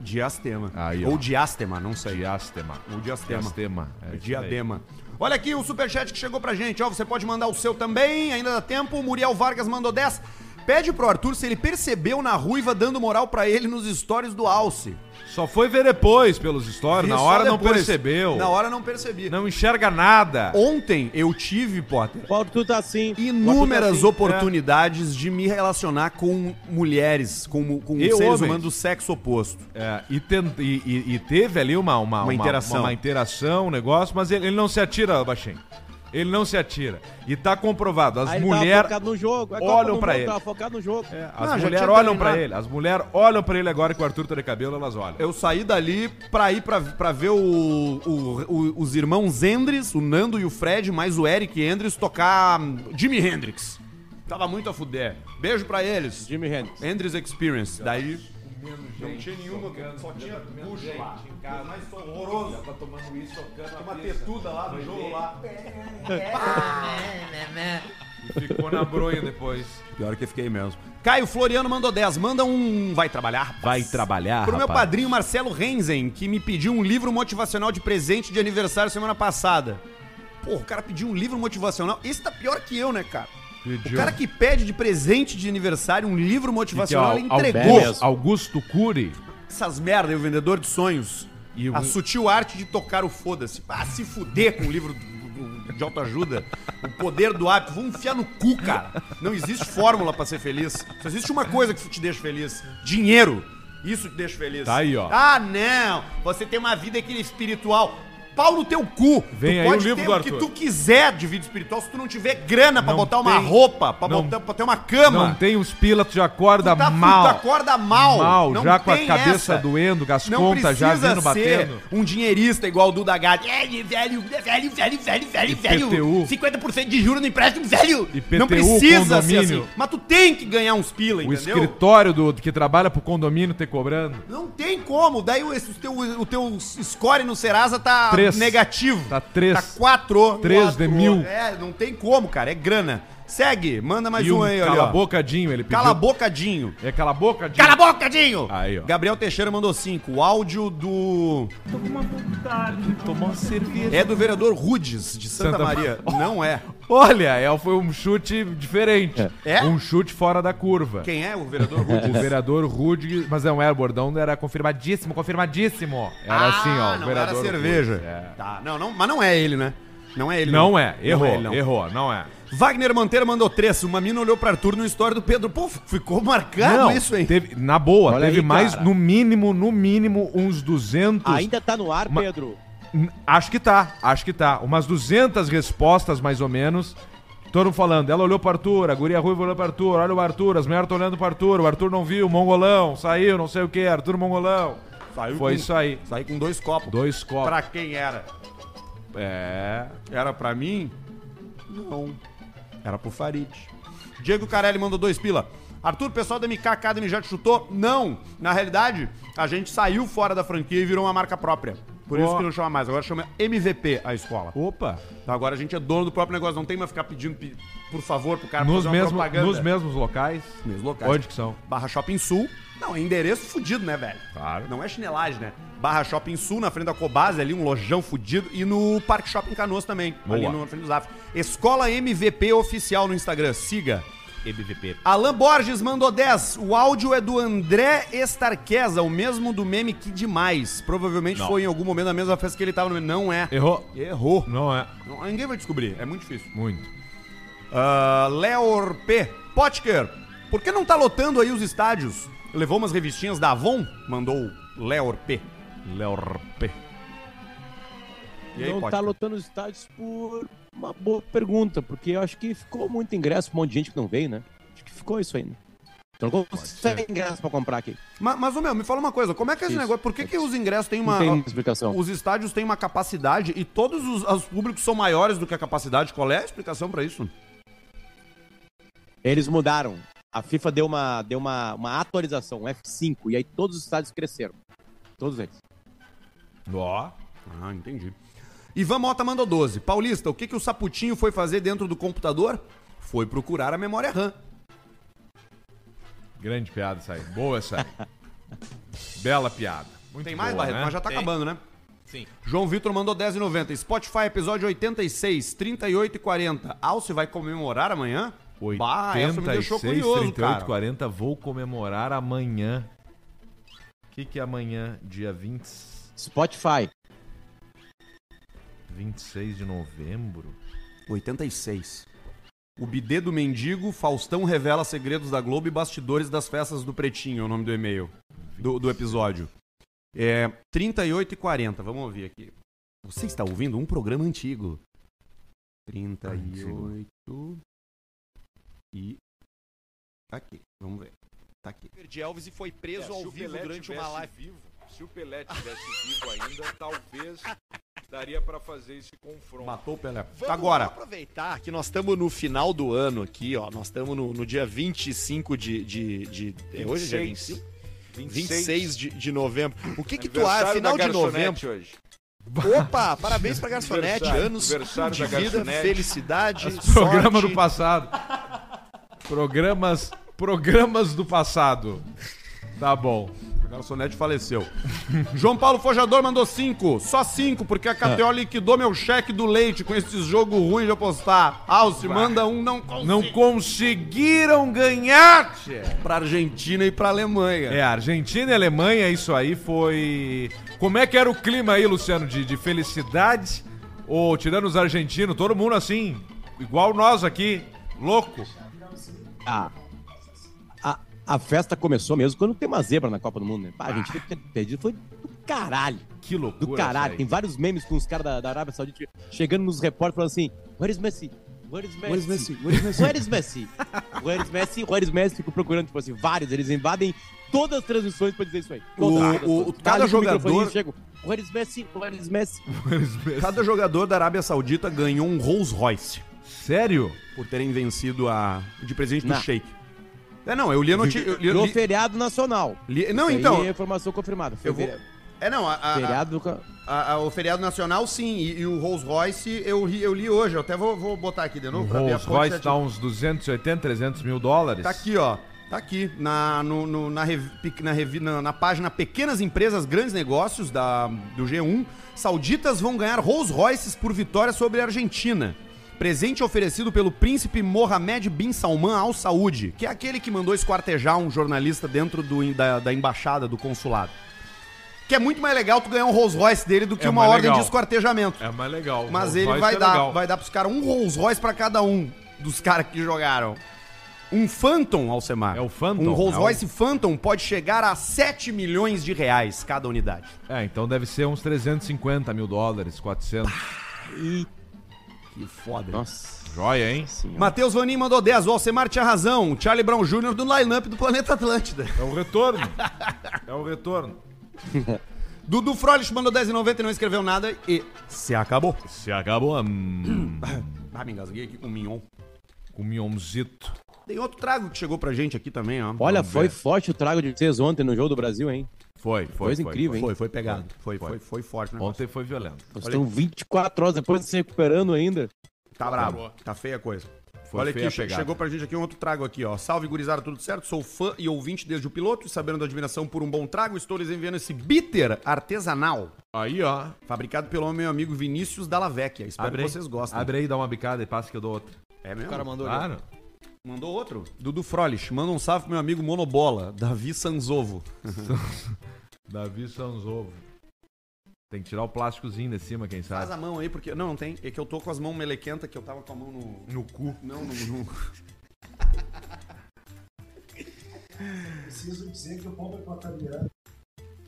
Diastema. Aí, ó. Ou diástema, não sei. Diastema. Ou diastema. Diastema. É. Diadema. Olha aqui o superchat que chegou pra gente, ó. Você pode mandar o seu também, ainda dá tempo. Muriel Vargas mandou 10. Pede pro Arthur se ele percebeu na ruiva dando moral pra ele nos stories do Alce. Só foi ver depois pelos stories. Vi Na hora não depois. percebeu. Na hora não percebi. Não enxerga nada. Ontem eu tive, Potter, O Arthur tá assim. o inúmeras tá assim. oportunidades de me relacionar com mulheres, com, com E seres humanos do sexo oposto. É, e, ten- e- e- e teve ali uma, uma, Uma interação. Uma, interação, um negócio, mas ele, ele não se atira, baixinho. Ele não se atira. E tá comprovado. As tava mulheres. focado no jogo. A Copa olham Mundo ele. Tava focado no jogo. É, Ah, as mulheres olham pra terminado. ele. As mulheres olham pra ele agora que o Arthur tá de cabelo, elas olham. Eu saí dali pra ir pra, pra ver o, o- o- os irmãos Endres, o Nando e o Fred, mais o Eric Endres, tocar hum, Jimi Hendrix. Tava muito a fuder. Beijo pra eles. Jimi Hendrix. Endres Experience. Daí. Não tinha nenhuma, só tinha bucho lá. Mas horroroso. Tá tomando isso, tocando uma tetuda lá no jogo lá. [laughs] Ficou na bronha depois. Pior que eu fiquei mesmo. Caio Floriano mandou 10. Manda um. Vai trabalhar? rapaz. Vai trabalhar, Pro meu rapaz. padrinho Marcelo Renzen, que me pediu um livro motivacional de presente de aniversário semana passada. Pô, o cara pediu um livro motivacional. Esse tá pior que eu, né, cara? O cara que pede de presente de aniversário um livro motivacional, ele entregou. Augusto Cury. essas merda, aí, o vendedor de sonhos. E o- A sutil arte de tocar o foda-se. Ah, se fuder com o livro de autoajuda. o poder do hábito. Vamos enfiar no cu, cara. Não existe fórmula pra ser feliz. Só existe uma coisa que te deixa feliz: dinheiro. Isso te deixa feliz. Tá aí, ó. Ah, não. Você tem uma vida aqui espiritual. Pau no teu cu. Vem tu aí pode o livro ter do o que Arthur. tu quiser de vida espiritual se tu não tiver grana pra Não botar uma tem- roupa, pra, não- botar, pra ter uma cama. Não tem os pila, tu já acorda Tu tá- mal. Tu acorda mal. Mal, Não já com a cabeça essa. doendo, as Não contas já vindo ser batendo. um dinheirista igual o Duda Gatti. É, velho, velho, velho, velho, velho, velho. IPTU. 50% de juros no empréstimo, velho. IPTU, não precisa ser condomínio. assim. Mas tu tem que ganhar uns pila, O entendeu? escritório do, que trabalha pro condomínio ter cobrando. Não tem como. Daí o, o, teu, o teu score no Serasa tá Três. negativo. Tá três. Tá quatro. Três de quatro. mil. É, não tem como, cara. É grana. Segue. Manda mais e um um aí, olha. cala bocadinho, ele pediu. Cala a bocadinho. É cala a boca, Cala a boca, Dinho! Aí, ó. Gabriel Teixeira mandou 5. O áudio do. Tomou uma cerveja. É do vereador Rudes, de Santa, Santa Maria. Não é. Olha, é, foi um chute diferente. É? Um chute fora da curva. Quem é o vereador O Rudes? vereador Rude, mas não era, o bordão era confirmadíssimo, confirmadíssimo. Era Ah, assim, ó. o não vereador era cerveja. É. Tá, não, não, mas não é ele, né? Não é ele. Não é, errou, é ele, não. errou, não é. Wagner Monteiro mandou três. Uma mina olhou pra Arthur no história do Pedro. Pô, ficou marcado não, isso, hein? teve, na boa, Olha teve aí, mais, cara. no mínimo, no mínimo, uns 200... Ainda tá no ar, Ma- Pedro. Acho que tá, acho que tá. Umas 200 respostas, mais ou menos. Todo mundo falando. Ela olhou pro Arthur, a guria ruiva olhou pro Arthur, olha o Arthur, as mulheres estão olhando pro Arthur, o Arthur não viu, mongolão, saiu, não sei o que, Arthur mongolão. Saiu Foi com- isso aí. Saí com dois copos. Dois copos. Pra quem era? É. Era pra mim? Não. Era pro Farid. Diego Carelli mandou dois pila. Arthur, pessoal da MK Academy já te chutou? Não. Na realidade, a gente saiu fora da franquia e virou uma marca própria. Por isso Ó. que não chama mais. Agora chama MVP a escola. Opa! Então agora a gente é dono do próprio negócio. Não tem mais ficar pedindo, pe- por favor, pro cara Nos, fazer mesmo, propaganda. nos mesmos locais. Mesmos locais. Onde que são? Barra Shopping Sul. Não, é endereço fudido, né, velho? Claro. Não é chinelagem, né? Barra Shopping Sul, na frente da Cobase, ali, um lojão fudido. E no Parque Shopping Canoas também, ali Boa. no na frente do Zaf. Escola MVP Oficial no Instagram, siga. MVP. Alan Borges mandou 10. O áudio é do André Estarqueza, o mesmo do meme que demais. Provavelmente foi em algum momento da mesma festa que ele tava no meme. Não é. Errou. Errou. Não é. Não, ninguém vai descobrir, é muito difícil. Muito. Uh, Leor P. Potker, por que não tá lotando aí os estádios? Levou umas revistinhas da Avon? Mandou Leor P. Leor P. E aí, não Potker? tá lotando os estádios por uma boa pergunta, porque eu acho que ficou muito ingresso um monte de gente que não veio, né? Acho que ficou isso aí, né? Então não consegue ingresso pra comprar aqui. Mas, mas, ô meu, me fala uma coisa, como é que é esse Isso. negócio? Por que, que os ingressos têm uma. Não tem explicação. Os estádios têm uma capacidade e todos os, os públicos são maiores do que a capacidade. Qual é a explicação pra isso? Eles mudaram. A FIFA deu uma, deu uma, uma atualização, um F5, e aí todos os estádios cresceram. Todos eles. Ó. Ah, entendi. Ivan Mota mandou 12. Paulista, o que, que o Saputinho foi fazer dentro do computador? Foi procurar a memória RAM. Grande piada essa aí. Boa essa aí. [laughs] Bela piada. Muito Tem mais, boa, Barreto? né? Mas já tá Tem. acabando, né? Sim. João Vitor mandou 10,90. Spotify, episódio 86, 38 e 40. Alce vai comemorar amanhã? Bah, essa me deixou 86, curioso, 38, cara. 40. Vou comemorar amanhã. O que, que é amanhã? Dia 20, Spotify. 26 de novembro? 86. O bidê do mendigo, Faustão revela segredos da Globo e bastidores das festas do Pretinho, é o nome do e-mail, do, do episódio. É 38 e 40, vamos ouvir aqui. Você está ouvindo um programa antigo. 38 e... Tá aqui, vamos ver. Tá aqui. de Elvis e foi preso ao vivo durante uma live. vivo, se o Pelé tivesse vivo ainda, talvez daria pra fazer esse confronto. Matou o Pelé. Vamos Agora, aproveitar que nós estamos no final do ano aqui, ó. Nós estamos no, no dia 25 de. de, de é hoje é dia 25? 26 de, de novembro. O que que tu acha? Final de novembro. hoje. Opa, parabéns pra Garçonete. Anos de da vida, felicidade, Programa sorte. do passado. Programas, programas do passado. Tá bom. O garçonete faleceu. João Paulo Fojador mandou 5. Só 5, porque a KTO liquidou meu cheque do leite com esse jogo ruim de apostar. Alce, manda um não Não conseguiram ganhar, tchê. pra Argentina e pra Alemanha. É, Argentina e Alemanha, isso aí foi. Como é que era o clima aí, Luciano? De, de felicidade? Ou tirando os argentinos, todo mundo assim, igual nós aqui, louco? A, a, festa começou mesmo quando tem uma zebra na Copa do Mundo, né? Pá, a gente ter perdido foi do caralho. Que loucura. Do caralho. Tem vários memes com os caras da, da Arábia Saudita chegando nos repórteres falando assim: Where is Messi? Where is Messi? Where is Messi? Where is Messi? Where is Messi? Where is Messi? Where is Messi? Fico procurando, tipo assim, vários. Eles invadem todas as transmissões pra dizer isso aí. O- Todas, o- todas. cada o jogador- microfoninho, chego, Where is Messi? Where is Messi? Cada jogador da Arábia Saudita ganhou um Rolls Royce Sério? por terem vencido a de presente do Não. Sheik. É, não, eu li a notícia. li- No li- feriado nacional. li- Não, Isso aí então. é informação confirmada. Eu vou- Feriado- É, não, a- a- Feriado A- a- o feriado nacional, sim. E, e o Rolls Royce, eu, ri- eu li hoje. Eu até vou, vou botar aqui de O novo. pra ver a Rolls Royce tá uns 280, 300 mil dólares. Tá aqui, ó. Tá aqui. Na, no- no- na, na, revi- na- na página Pequenas Empresas, Grandes Negócios da, do G1. Sauditas vão ganhar Rolls Royces por vitória sobre a Argentina. Presente oferecido pelo príncipe Mohammed bin Salman Al Saud, que é aquele que mandou esquartejar um jornalista dentro do, da, da embaixada, do consulado. Que é muito mais legal tu ganhar um Rolls Royce dele do que É uma ordem legal. de esquartejamento. É mais legal. Mas O ele Royce vai é dar, legal. vai dar pros caras um Rolls Royce pra cada um dos caras que jogaram. Um Phantom, Alcemar. É o Phantom? Um Rolls É o- Royce Phantom pode chegar a 7 milhões de reais cada unidade. É, então deve ser uns 350 mil dólares, 400. E... Que foda. Nossa Joia, hein? Matheus Vanim mandou 10. O Alcemar tinha razão. O Charlie Brown Jr. do line-up do Planeta Atlântida. É o retorno. é o retorno. [laughs] Dudu Frolich mandou 10,90 e não escreveu nada e se acabou. Se acabou hum, [coughs] Ah, me engasguei aqui com o Mignon. com o Mionzito. Tem outro trago que chegou pra gente aqui também, ó. Olha, Vamos foi ver. forte o trago de vocês ontem no jogo do Brasil, hein? Foi, foi. Coisa foi, incrível, foi. hein? Foi, foi pegado. Foi, Foi. foi, foi forte, né? Ontem foi violento. Nós estamos 24 horas depois de se recuperando ainda. Tá bravo. Tá feia a coisa. Foi Olha feia aqui, pegada. chegou pra gente aqui um outro trago aqui, ó. Salve, gurizada, tudo certo? Sou fã e ouvinte desde o piloto e sabendo da admiração por um bom trago, estou lhes enviando esse bitter artesanal, Aí, ó. fabricado pelo meu amigo Vinícius Dalla Vecchia. Espero Abre que vocês gostem. Abre aí, dá uma bicada e passa que eu dou outra. É mesmo? O cara mandou ali. Mandou outro. Dudu Frolich, manda um salve pro meu amigo Monobola, Davi Sanzovo. [laughs] Davi Sanzovo. Tem que tirar o plásticozinho de cima, quem Faz sabe. a mão aí, porque... Não, não tem. É que eu tô com as mãos melequentas, que eu tava com a mão no... No cu. Não, no... no... Preciso dizer que o povo equatoriano.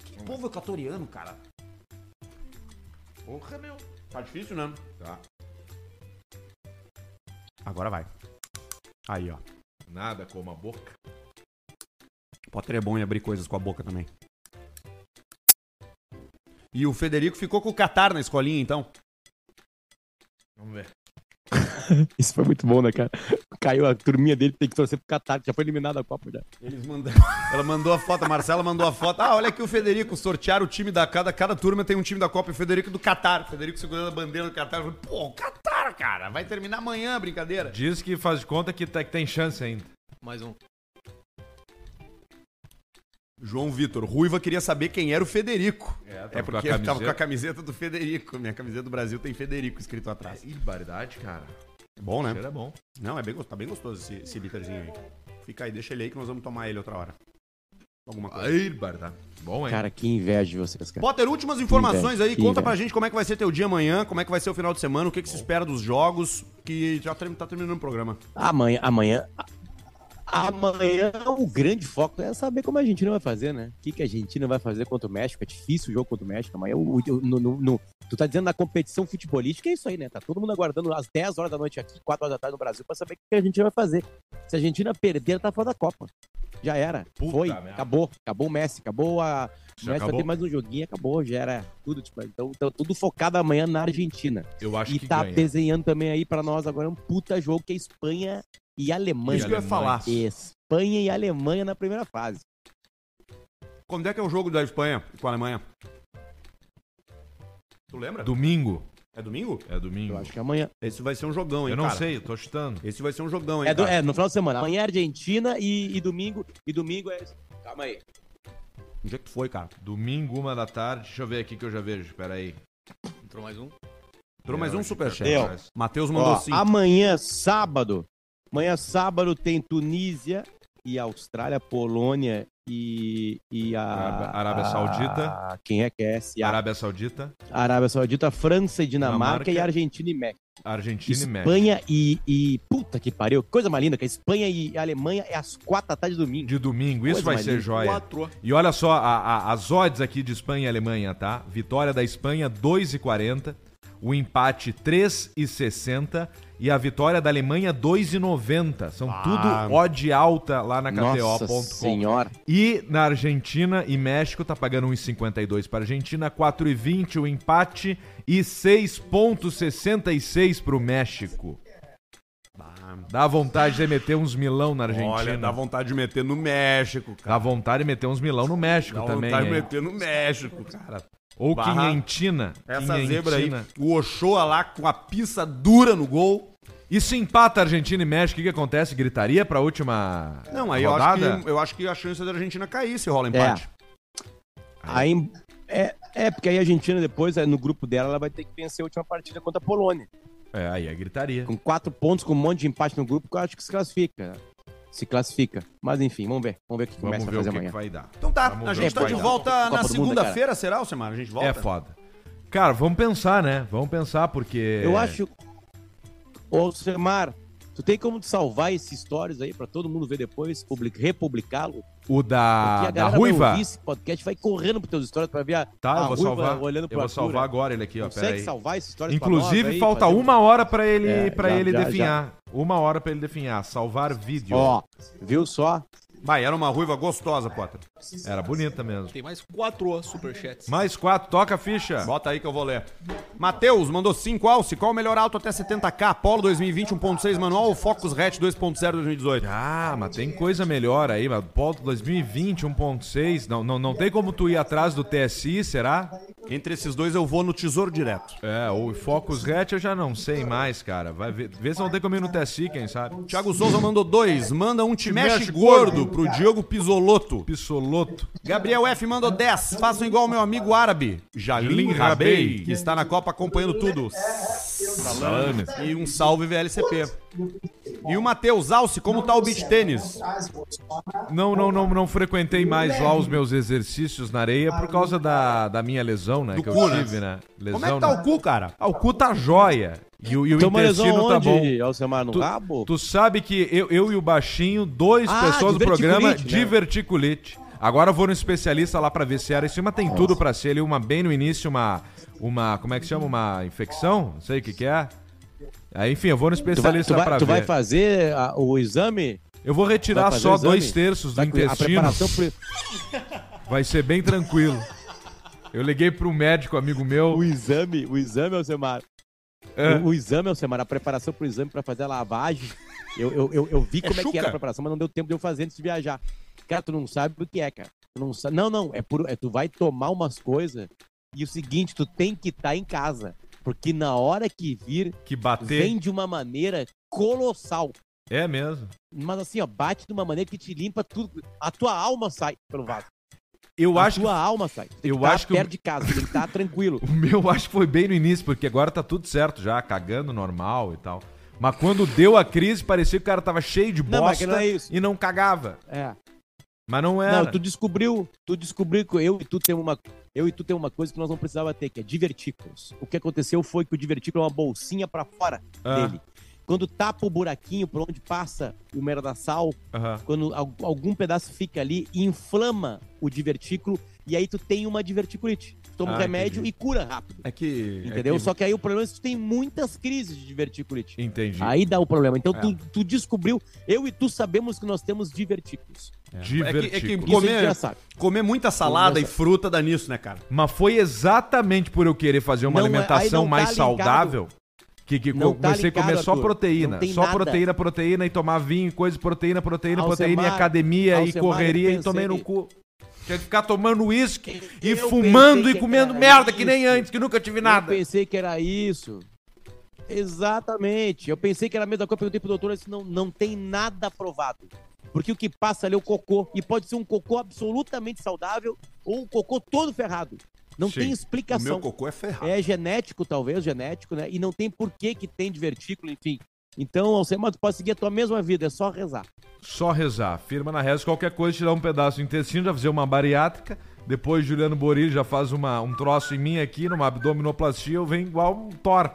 Que povo equatoriano, cara. Porra, meu. Tá difícil, né? Tá. Agora vai. Aí, ó. Nada como a boca. Potter é bom em abrir coisas com a boca também. E o Federico ficou com o Qatar na escolinha, então. Vamos ver. [laughs] Isso foi muito bom, né, cara? Caiu a turminha dele, tem que torcer pro Qatar, que já foi eliminado da Copa já. Eles mandam... Ela mandou a foto, a Marcela mandou a foto. Ah, olha aqui o Federico, sortearam o time da... Cada, cada turma tem um time da Copa e o Federico do Qatar. O Federico segurando a bandeira do falei, Pô, o Qatar, cara. Vai terminar amanhã a brincadeira. Diz que faz de conta que, tá- que tem chance ainda. Mais um. João Vitor, Ruiva queria saber quem era o Federico. É, É porque eu tava com a camiseta do Federico. Minha camiseta do Brasil tem Federico escrito atrás. Que barbaridade, cara. É bom, né? É bom. Não, é bem, gostoso, tá bem gostoso esse, esse bitterzinho aí. Fica aí, deixa ele aí que nós vamos tomar ele outra hora. Alguma coisa. Aí, barbaridade. Bom, hein? Cara, que inveja de vocês, cara. Potter, últimas informações aí. Que Conta pra inveja. gente como é que vai ser teu dia amanhã, como é que vai ser o final de semana, o que, que se espera dos jogos, que já tá terminando o programa. Amanhã, amanhã. Amanhã o grande foco é saber como a Argentina vai fazer, né? O que, que a Argentina vai fazer contra o México? É difícil o jogo contra o México. Amanhã, o- o- no, no- no- tu tá dizendo na competição futebolística, é isso aí, né? Tá todo mundo aguardando às 10 horas da noite aqui, 4 horas da tarde no Brasil, pra saber o que a Argentina vai fazer. Se a Argentina perder, tá fora da Copa. Já era. Puta Foi. merda. Acabou. Acabou o Messi. Acabou a. O Já Messi vai acabou? ter mais um joguinho, acabou, já era tudo. Tipo, então, então, tudo focado amanhã na Argentina. Eu acho E que tá ganha. desenhando também aí pra nós agora um puta jogo que é Espanha e Alemanha. Isso que eu ia falar. Espanha e Alemanha na primeira fase. Quando é que é o jogo da Espanha com a Alemanha? Tu lembra? Domingo. É domingo? É domingo. Eu acho que é amanhã. Esse vai ser um jogão, hein, Eu não cara? sei, eu tô chutando. Esse vai ser um jogão, hein, É, do- cara? é, no final de semana. Amanhã é Argentina e, e domingo. E domingo é. Calma aí. Onde é que tu foi, cara? Domingo, uma da tarde. Deixa eu ver aqui que eu já vejo. Pera aí. Entrou mais um. Entrou mais um superchat. Matheus mandou Ó, sim. amanhã, sábado. Amanhã, sábado, tem Tunísia e Austrália, Polônia e, e a. Arábia- Arábia Saudita. a- quem é que é essa? Arábia Saudita, Arábia Saudita, França e Dinamarca, Dinamarca. e Argentina e México. Argentina e México. Espanha e, e. Puta que pariu. Coisa mais linda, que a Espanha e a Alemanha é às quatro da tarde de domingo. De domingo, isso Coisa vai ser linda. joia. Quatro. E olha só, a- a- as odds aqui de Espanha e Alemanha, tá? Vitória da Espanha, 2,40. O empate, 3,60. E a vitória da Alemanha, 2,90. São Ah. tudo odd alta lá na KTO.com. senhora. E na Argentina e México tá pagando 1,52 para Argentina, 4,20 o empate e 6,66 pro México. Dá vontade de meter uns milão na Argentina. Olha, dá vontade de meter no México, cara. Dá vontade de meter uns milão no México Dá também. vontade de hein? meter no México, cara. Ou Barra- Quinhentina. Essa Quinhentina. zebra aí, o Ochoa lá com a pista dura no gol. E se empata Argentina e México, o que, que acontece? Gritaria pra última Não, aí eu rodada? acho, que, eu acho que a chance da Argentina cair se rola empate. Aí, é, é, porque aí a Argentina depois, é, no grupo dela, ela vai ter que vencer a última partida contra a Polônia. É, aí é gritaria. Com quatro pontos, com um monte de empate no grupo, eu acho que se classifica. Se classifica. Mas enfim, vamos ver. Vamos ver o que Vamos começa a ver o fazer que, amanhã. que vai dar. Então tá, Vamos a gente tá de volta Copa na segunda-feira, será, Alcemar? A gente volta? É foda. Cara, vamos pensar, né? Vamos pensar, porque. Eu acho. Ô, Semar, tu tem como salvar esses stories aí pra todo mundo ver depois, public- republicá-lo? O Porque da, a da galera vai Ruiva. ouvir esse podcast, vai correndo pros teus stories pra ver a, Tá, a eu vou Ruiva salvar. olhando Eu pro vou Arthur, salvar agora ele aqui, ó. Consegue aí. salvar esses stories nós Inclusive, aí, falta fazer um- uma hora pra ele, É, pra já- ele já- definhar. Uma hora pra ele definhar. Salvar vídeo. Ó, viu só? Vai, era uma ruiva gostosa, Potter. Era bonita mesmo. Tem mais quatro superchats. Mais quatro, toca a ficha. Bota aí que eu vou ler. Matheus mandou 5 Alce. Qual o melhor alto até 70k? Apollo 2020 1.6 manual ou Focus Hatch 2.0 2018? Ah, mas tem coisa melhor aí, mas Polo 2020, 1.6, não, não, não tem como tu ir atrás do TSI, será? Entre esses dois eu vou no Tesouro Direto. É, o Focus Hatch eu já não sei mais, cara. Vai ver, vê se não tem como ir no TSI, quem sabe. Thiago Souza mandou 2. Manda um te mexe, mexe gordo pro Diogo Pisoloto. Gabriel F mandou 10. Façam igual meu amigo árabe, Jalim Rabei, que está na Copa acompanhando tudo. Salames. E um salve VLCP. E o Matheus Alce, como tá o beach tênis? Não, não, não, não frequentei mais lá os meus exercícios na areia por causa da, da minha lesão, né? Do que cu, eu né? tive, né? Lesão, Como é que tá né? o cu, cara? Ah, o cu tá jóia. E, o- e o lesão intestino tá bom. onde, Alcemar, no Tu, rabo? tu sabe que eu, eu e o Baixinho, dois Ah, pessoas do programa, né? diverticulite. Agora eu vou no especialista lá pra ver se era isso, mas tem tudo pra ser ali, uma bem no início, uma, uma, como é que chama, uma infecção, não sei o que que é. Aí, enfim, eu vou no especialista vai- pra tu ver. vai fazer a- o exame? Eu vou retirar só o dois terços do Vai- A intestino, preparação pro... vai ser bem tranquilo. Eu liguei pro médico amigo meu, O exame, o exame, Alcemar. É. O, o exame, Alcemar, a preparação pro exame pra fazer a lavagem. Eu, eu, eu, eu vi como é, que era a preparação, mas não deu tempo de eu fazer antes de viajar. Cara, tu não sabe o que é, cara. Tu não, sa- não, não, é, por, é tu vai tomar umas coisas e o seguinte, tu tem que estar em casa. Porque na hora que vir, que bater. vem de uma maneira colossal. É mesmo. Mas assim, ó, bate de uma maneira que te limpa tudo. A tua alma sai pelo vaso. Eu a acho que tua alma sai. Tem eu que estar acho que perto de casa, tem que estar tranquilo. [laughs] O meu acho que foi bem no início, porque agora tá tudo certo já, cagando normal e tal. Mas quando deu a crise, parecia que o cara tava cheio de Não, bosta que não é e não cagava. É. Mas não era. Não, tu descobriu, tu descobriu que eu e tu tem uma, eu e tu tem uma coisa que nós não precisava ter, que é divertículos. O que aconteceu foi que o divertículo é uma bolsinha pra fora Ah. dele. Quando tapa o buraquinho por onde passa o merdaçal, Aham. quando al- algum pedaço fica ali, inflama o divertículo e aí tu tem uma diverticulite. Toma Ah, remédio entendi. e cura rápido. É que. Entendeu? É que- Só que aí o problema é que tu tem muitas crises de diverticulite. Entendi. Aí dá o problema. Então É. tu, tu descobriu, eu e tu sabemos que nós temos divertículos. É que, Divertido. é que a gente comer, comer muita salada e Começa- fruta dá nisso, né, cara? Mas foi exatamente por eu querer fazer uma Não, é- alimentação tá mais ligado. saudável que, que Não tá comecei a comer ligado, só Arthur. proteína. Só nada. proteína, proteína e tomar vinho, coisa, proteína, proteína, proteína, e Alcemar, academia e Alcemar, correria eu e tomei no cu. Tinha que ficar tomando uísque e Eu fumando e comendo merda que nem isso. antes, que nunca tive Eu nada. pensei que era isso. Exatamente. Eu pensei que era a mesma coisa. Perguntei pro doutor, ele não, não tem nada provado. Porque o que passa ali é o cocô. E pode ser um cocô absolutamente saudável ou um cocô todo ferrado. Não Sim. tem O meu explicação. cocô é ferrado. É genético, talvez, genético, né? E não tem porquê que tem divertículo, enfim. Então, Alcemar, tu pode seguir a tua mesma vida, é só rezar. Só rezar. Firma na reza, qualquer coisa, tirar um pedaço do intestino, já fazer uma bariátrica. Depois Juliano Borilho já faz uma, um troço em mim aqui, numa abdominoplastia, eu venho igual um Thor.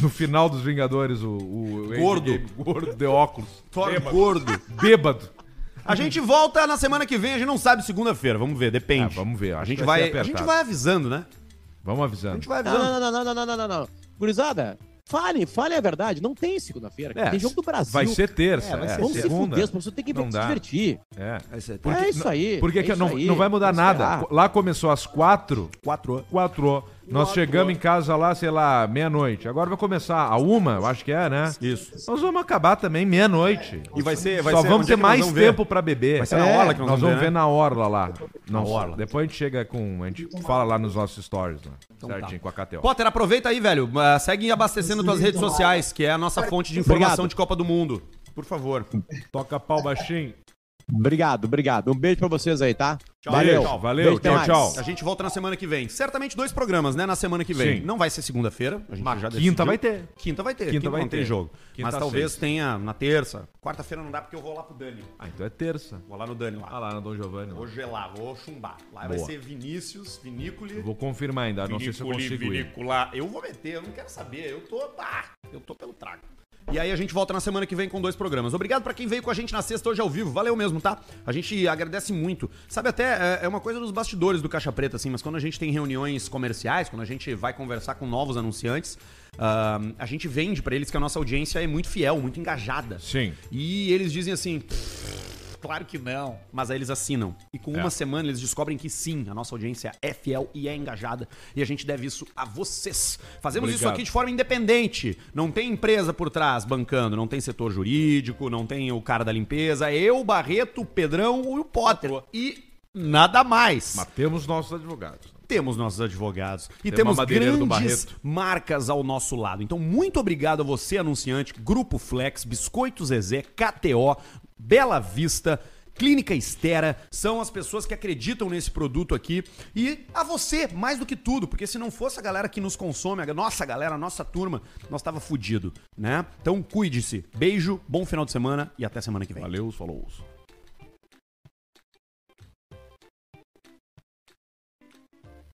No final dos Vingadores, o, o Gordo. Endgame, gordo de óculos. Thor gordo. Bêbado. A gente volta na semana que vem, a gente não sabe segunda-feira, vamos ver, depende. Ah, vamos ver. A gente vai, ser a gente vai avisando, né? Vamos A avisando. gente vai Não, avisando. não, não, não, não, não, não, não, não. Gurizada, fale, fale a verdade. Não tem segunda-feira. É, tem jogo do Brasil. Vai ser terça, É, vai ser é, Vamos se segunda. fuder, as pessoas têm que Não se dá. divertir. É. Vai ser é isso aí. Porque é isso não, aí. não vai mudar Vamos nada. esperar. Lá começou às quatro, quatro. quatro. Nós chegamos em casa lá, sei lá, meia-noite. Agora vai começar a uma, eu acho que é, né? Isso. Nós vamos acabar também meia-noite. E vai ser. Vai Só ser, vamos é ter nós mais tempo pra beber. Vai ser na orla que nós nós vamos vamos ver, né? na orla lá. Não, orla. Depois a gente chega com. A gente fala lá nos nossos stories, né? Então Certinho, com a KTO. Potter, aproveita aí, velho. Ah, segue abastecendo tuas redes sociais, que é a nossa fonte de informação Obrigado. de Copa do Mundo. Por favor. Toca pau baixinho. Obrigado, obrigado. Um beijo pra vocês aí, tá? Valeu. Beijo, valeu, Beijo, até tchau, mais. tchau. A gente volta na semana que vem. Certamente dois programas, né? Na semana que vem. Sim. Não vai ser segunda-feira. A gente Mas já quinta vai ter. Quinta vai ter. Quinta Quinta, vai não tem ter. jogo. Quinta Mas talvez seis. tenha na terça. Quarta-feira não dá porque eu vou lá pro Dani. Ah, então é terça. Vou lá no Dani lá. Ah lá na Dom Giovanni. Vou gelar, vou chumbar. Lá vai Boa. ser Vinícius, Vinículi. Vou confirmar ainda, não sei se eu consigo. Vinícola. Eu vou meter, eu não quero saber. Eu tô. Ah, eu tô pelo trago. E aí a gente volta na semana que vem com dois programas. Obrigado pra quem veio com a gente na sexta hoje ao vivo. Valeu mesmo, tá? A gente agradece muito. Sabe até, é- é uma coisa dos bastidores do Caixa Preta, assim, mas quando a gente tem reuniões comerciais, quando a gente vai conversar com novos anunciantes, ah, a gente vende pra eles que a nossa audiência é muito fiel, muito engajada. Sim. E eles dizem assim. Claro que não. Mas aí eles assinam. E com É. uma semana eles descobrem que sim, a nossa audiência é fiel e é engajada. E a gente deve isso a vocês. Fazemos isso Obrigado. aqui de forma independente. Não tem empresa por trás bancando, não tem setor jurídico, não tem o cara da limpeza. Eu, o Barreto, o Pedrão e o Potter. E nada mais. Mas temos nossos advogados. Temos nossos advogados e Tem temos grandes marcas ao nosso lado. Então, muito obrigado a você, anunciante, Grupo Flex, Biscoito Zezé, KTO, Bela Vista. Clínica Estera são as pessoas que acreditam nesse produto aqui e a você, mais do que tudo, porque se não fosse a galera que nos consome, a nossa galera, a nossa turma, nós tava fudido, né? Então cuide-se. Beijo, bom final de semana e até semana que vem. Valeu, falou.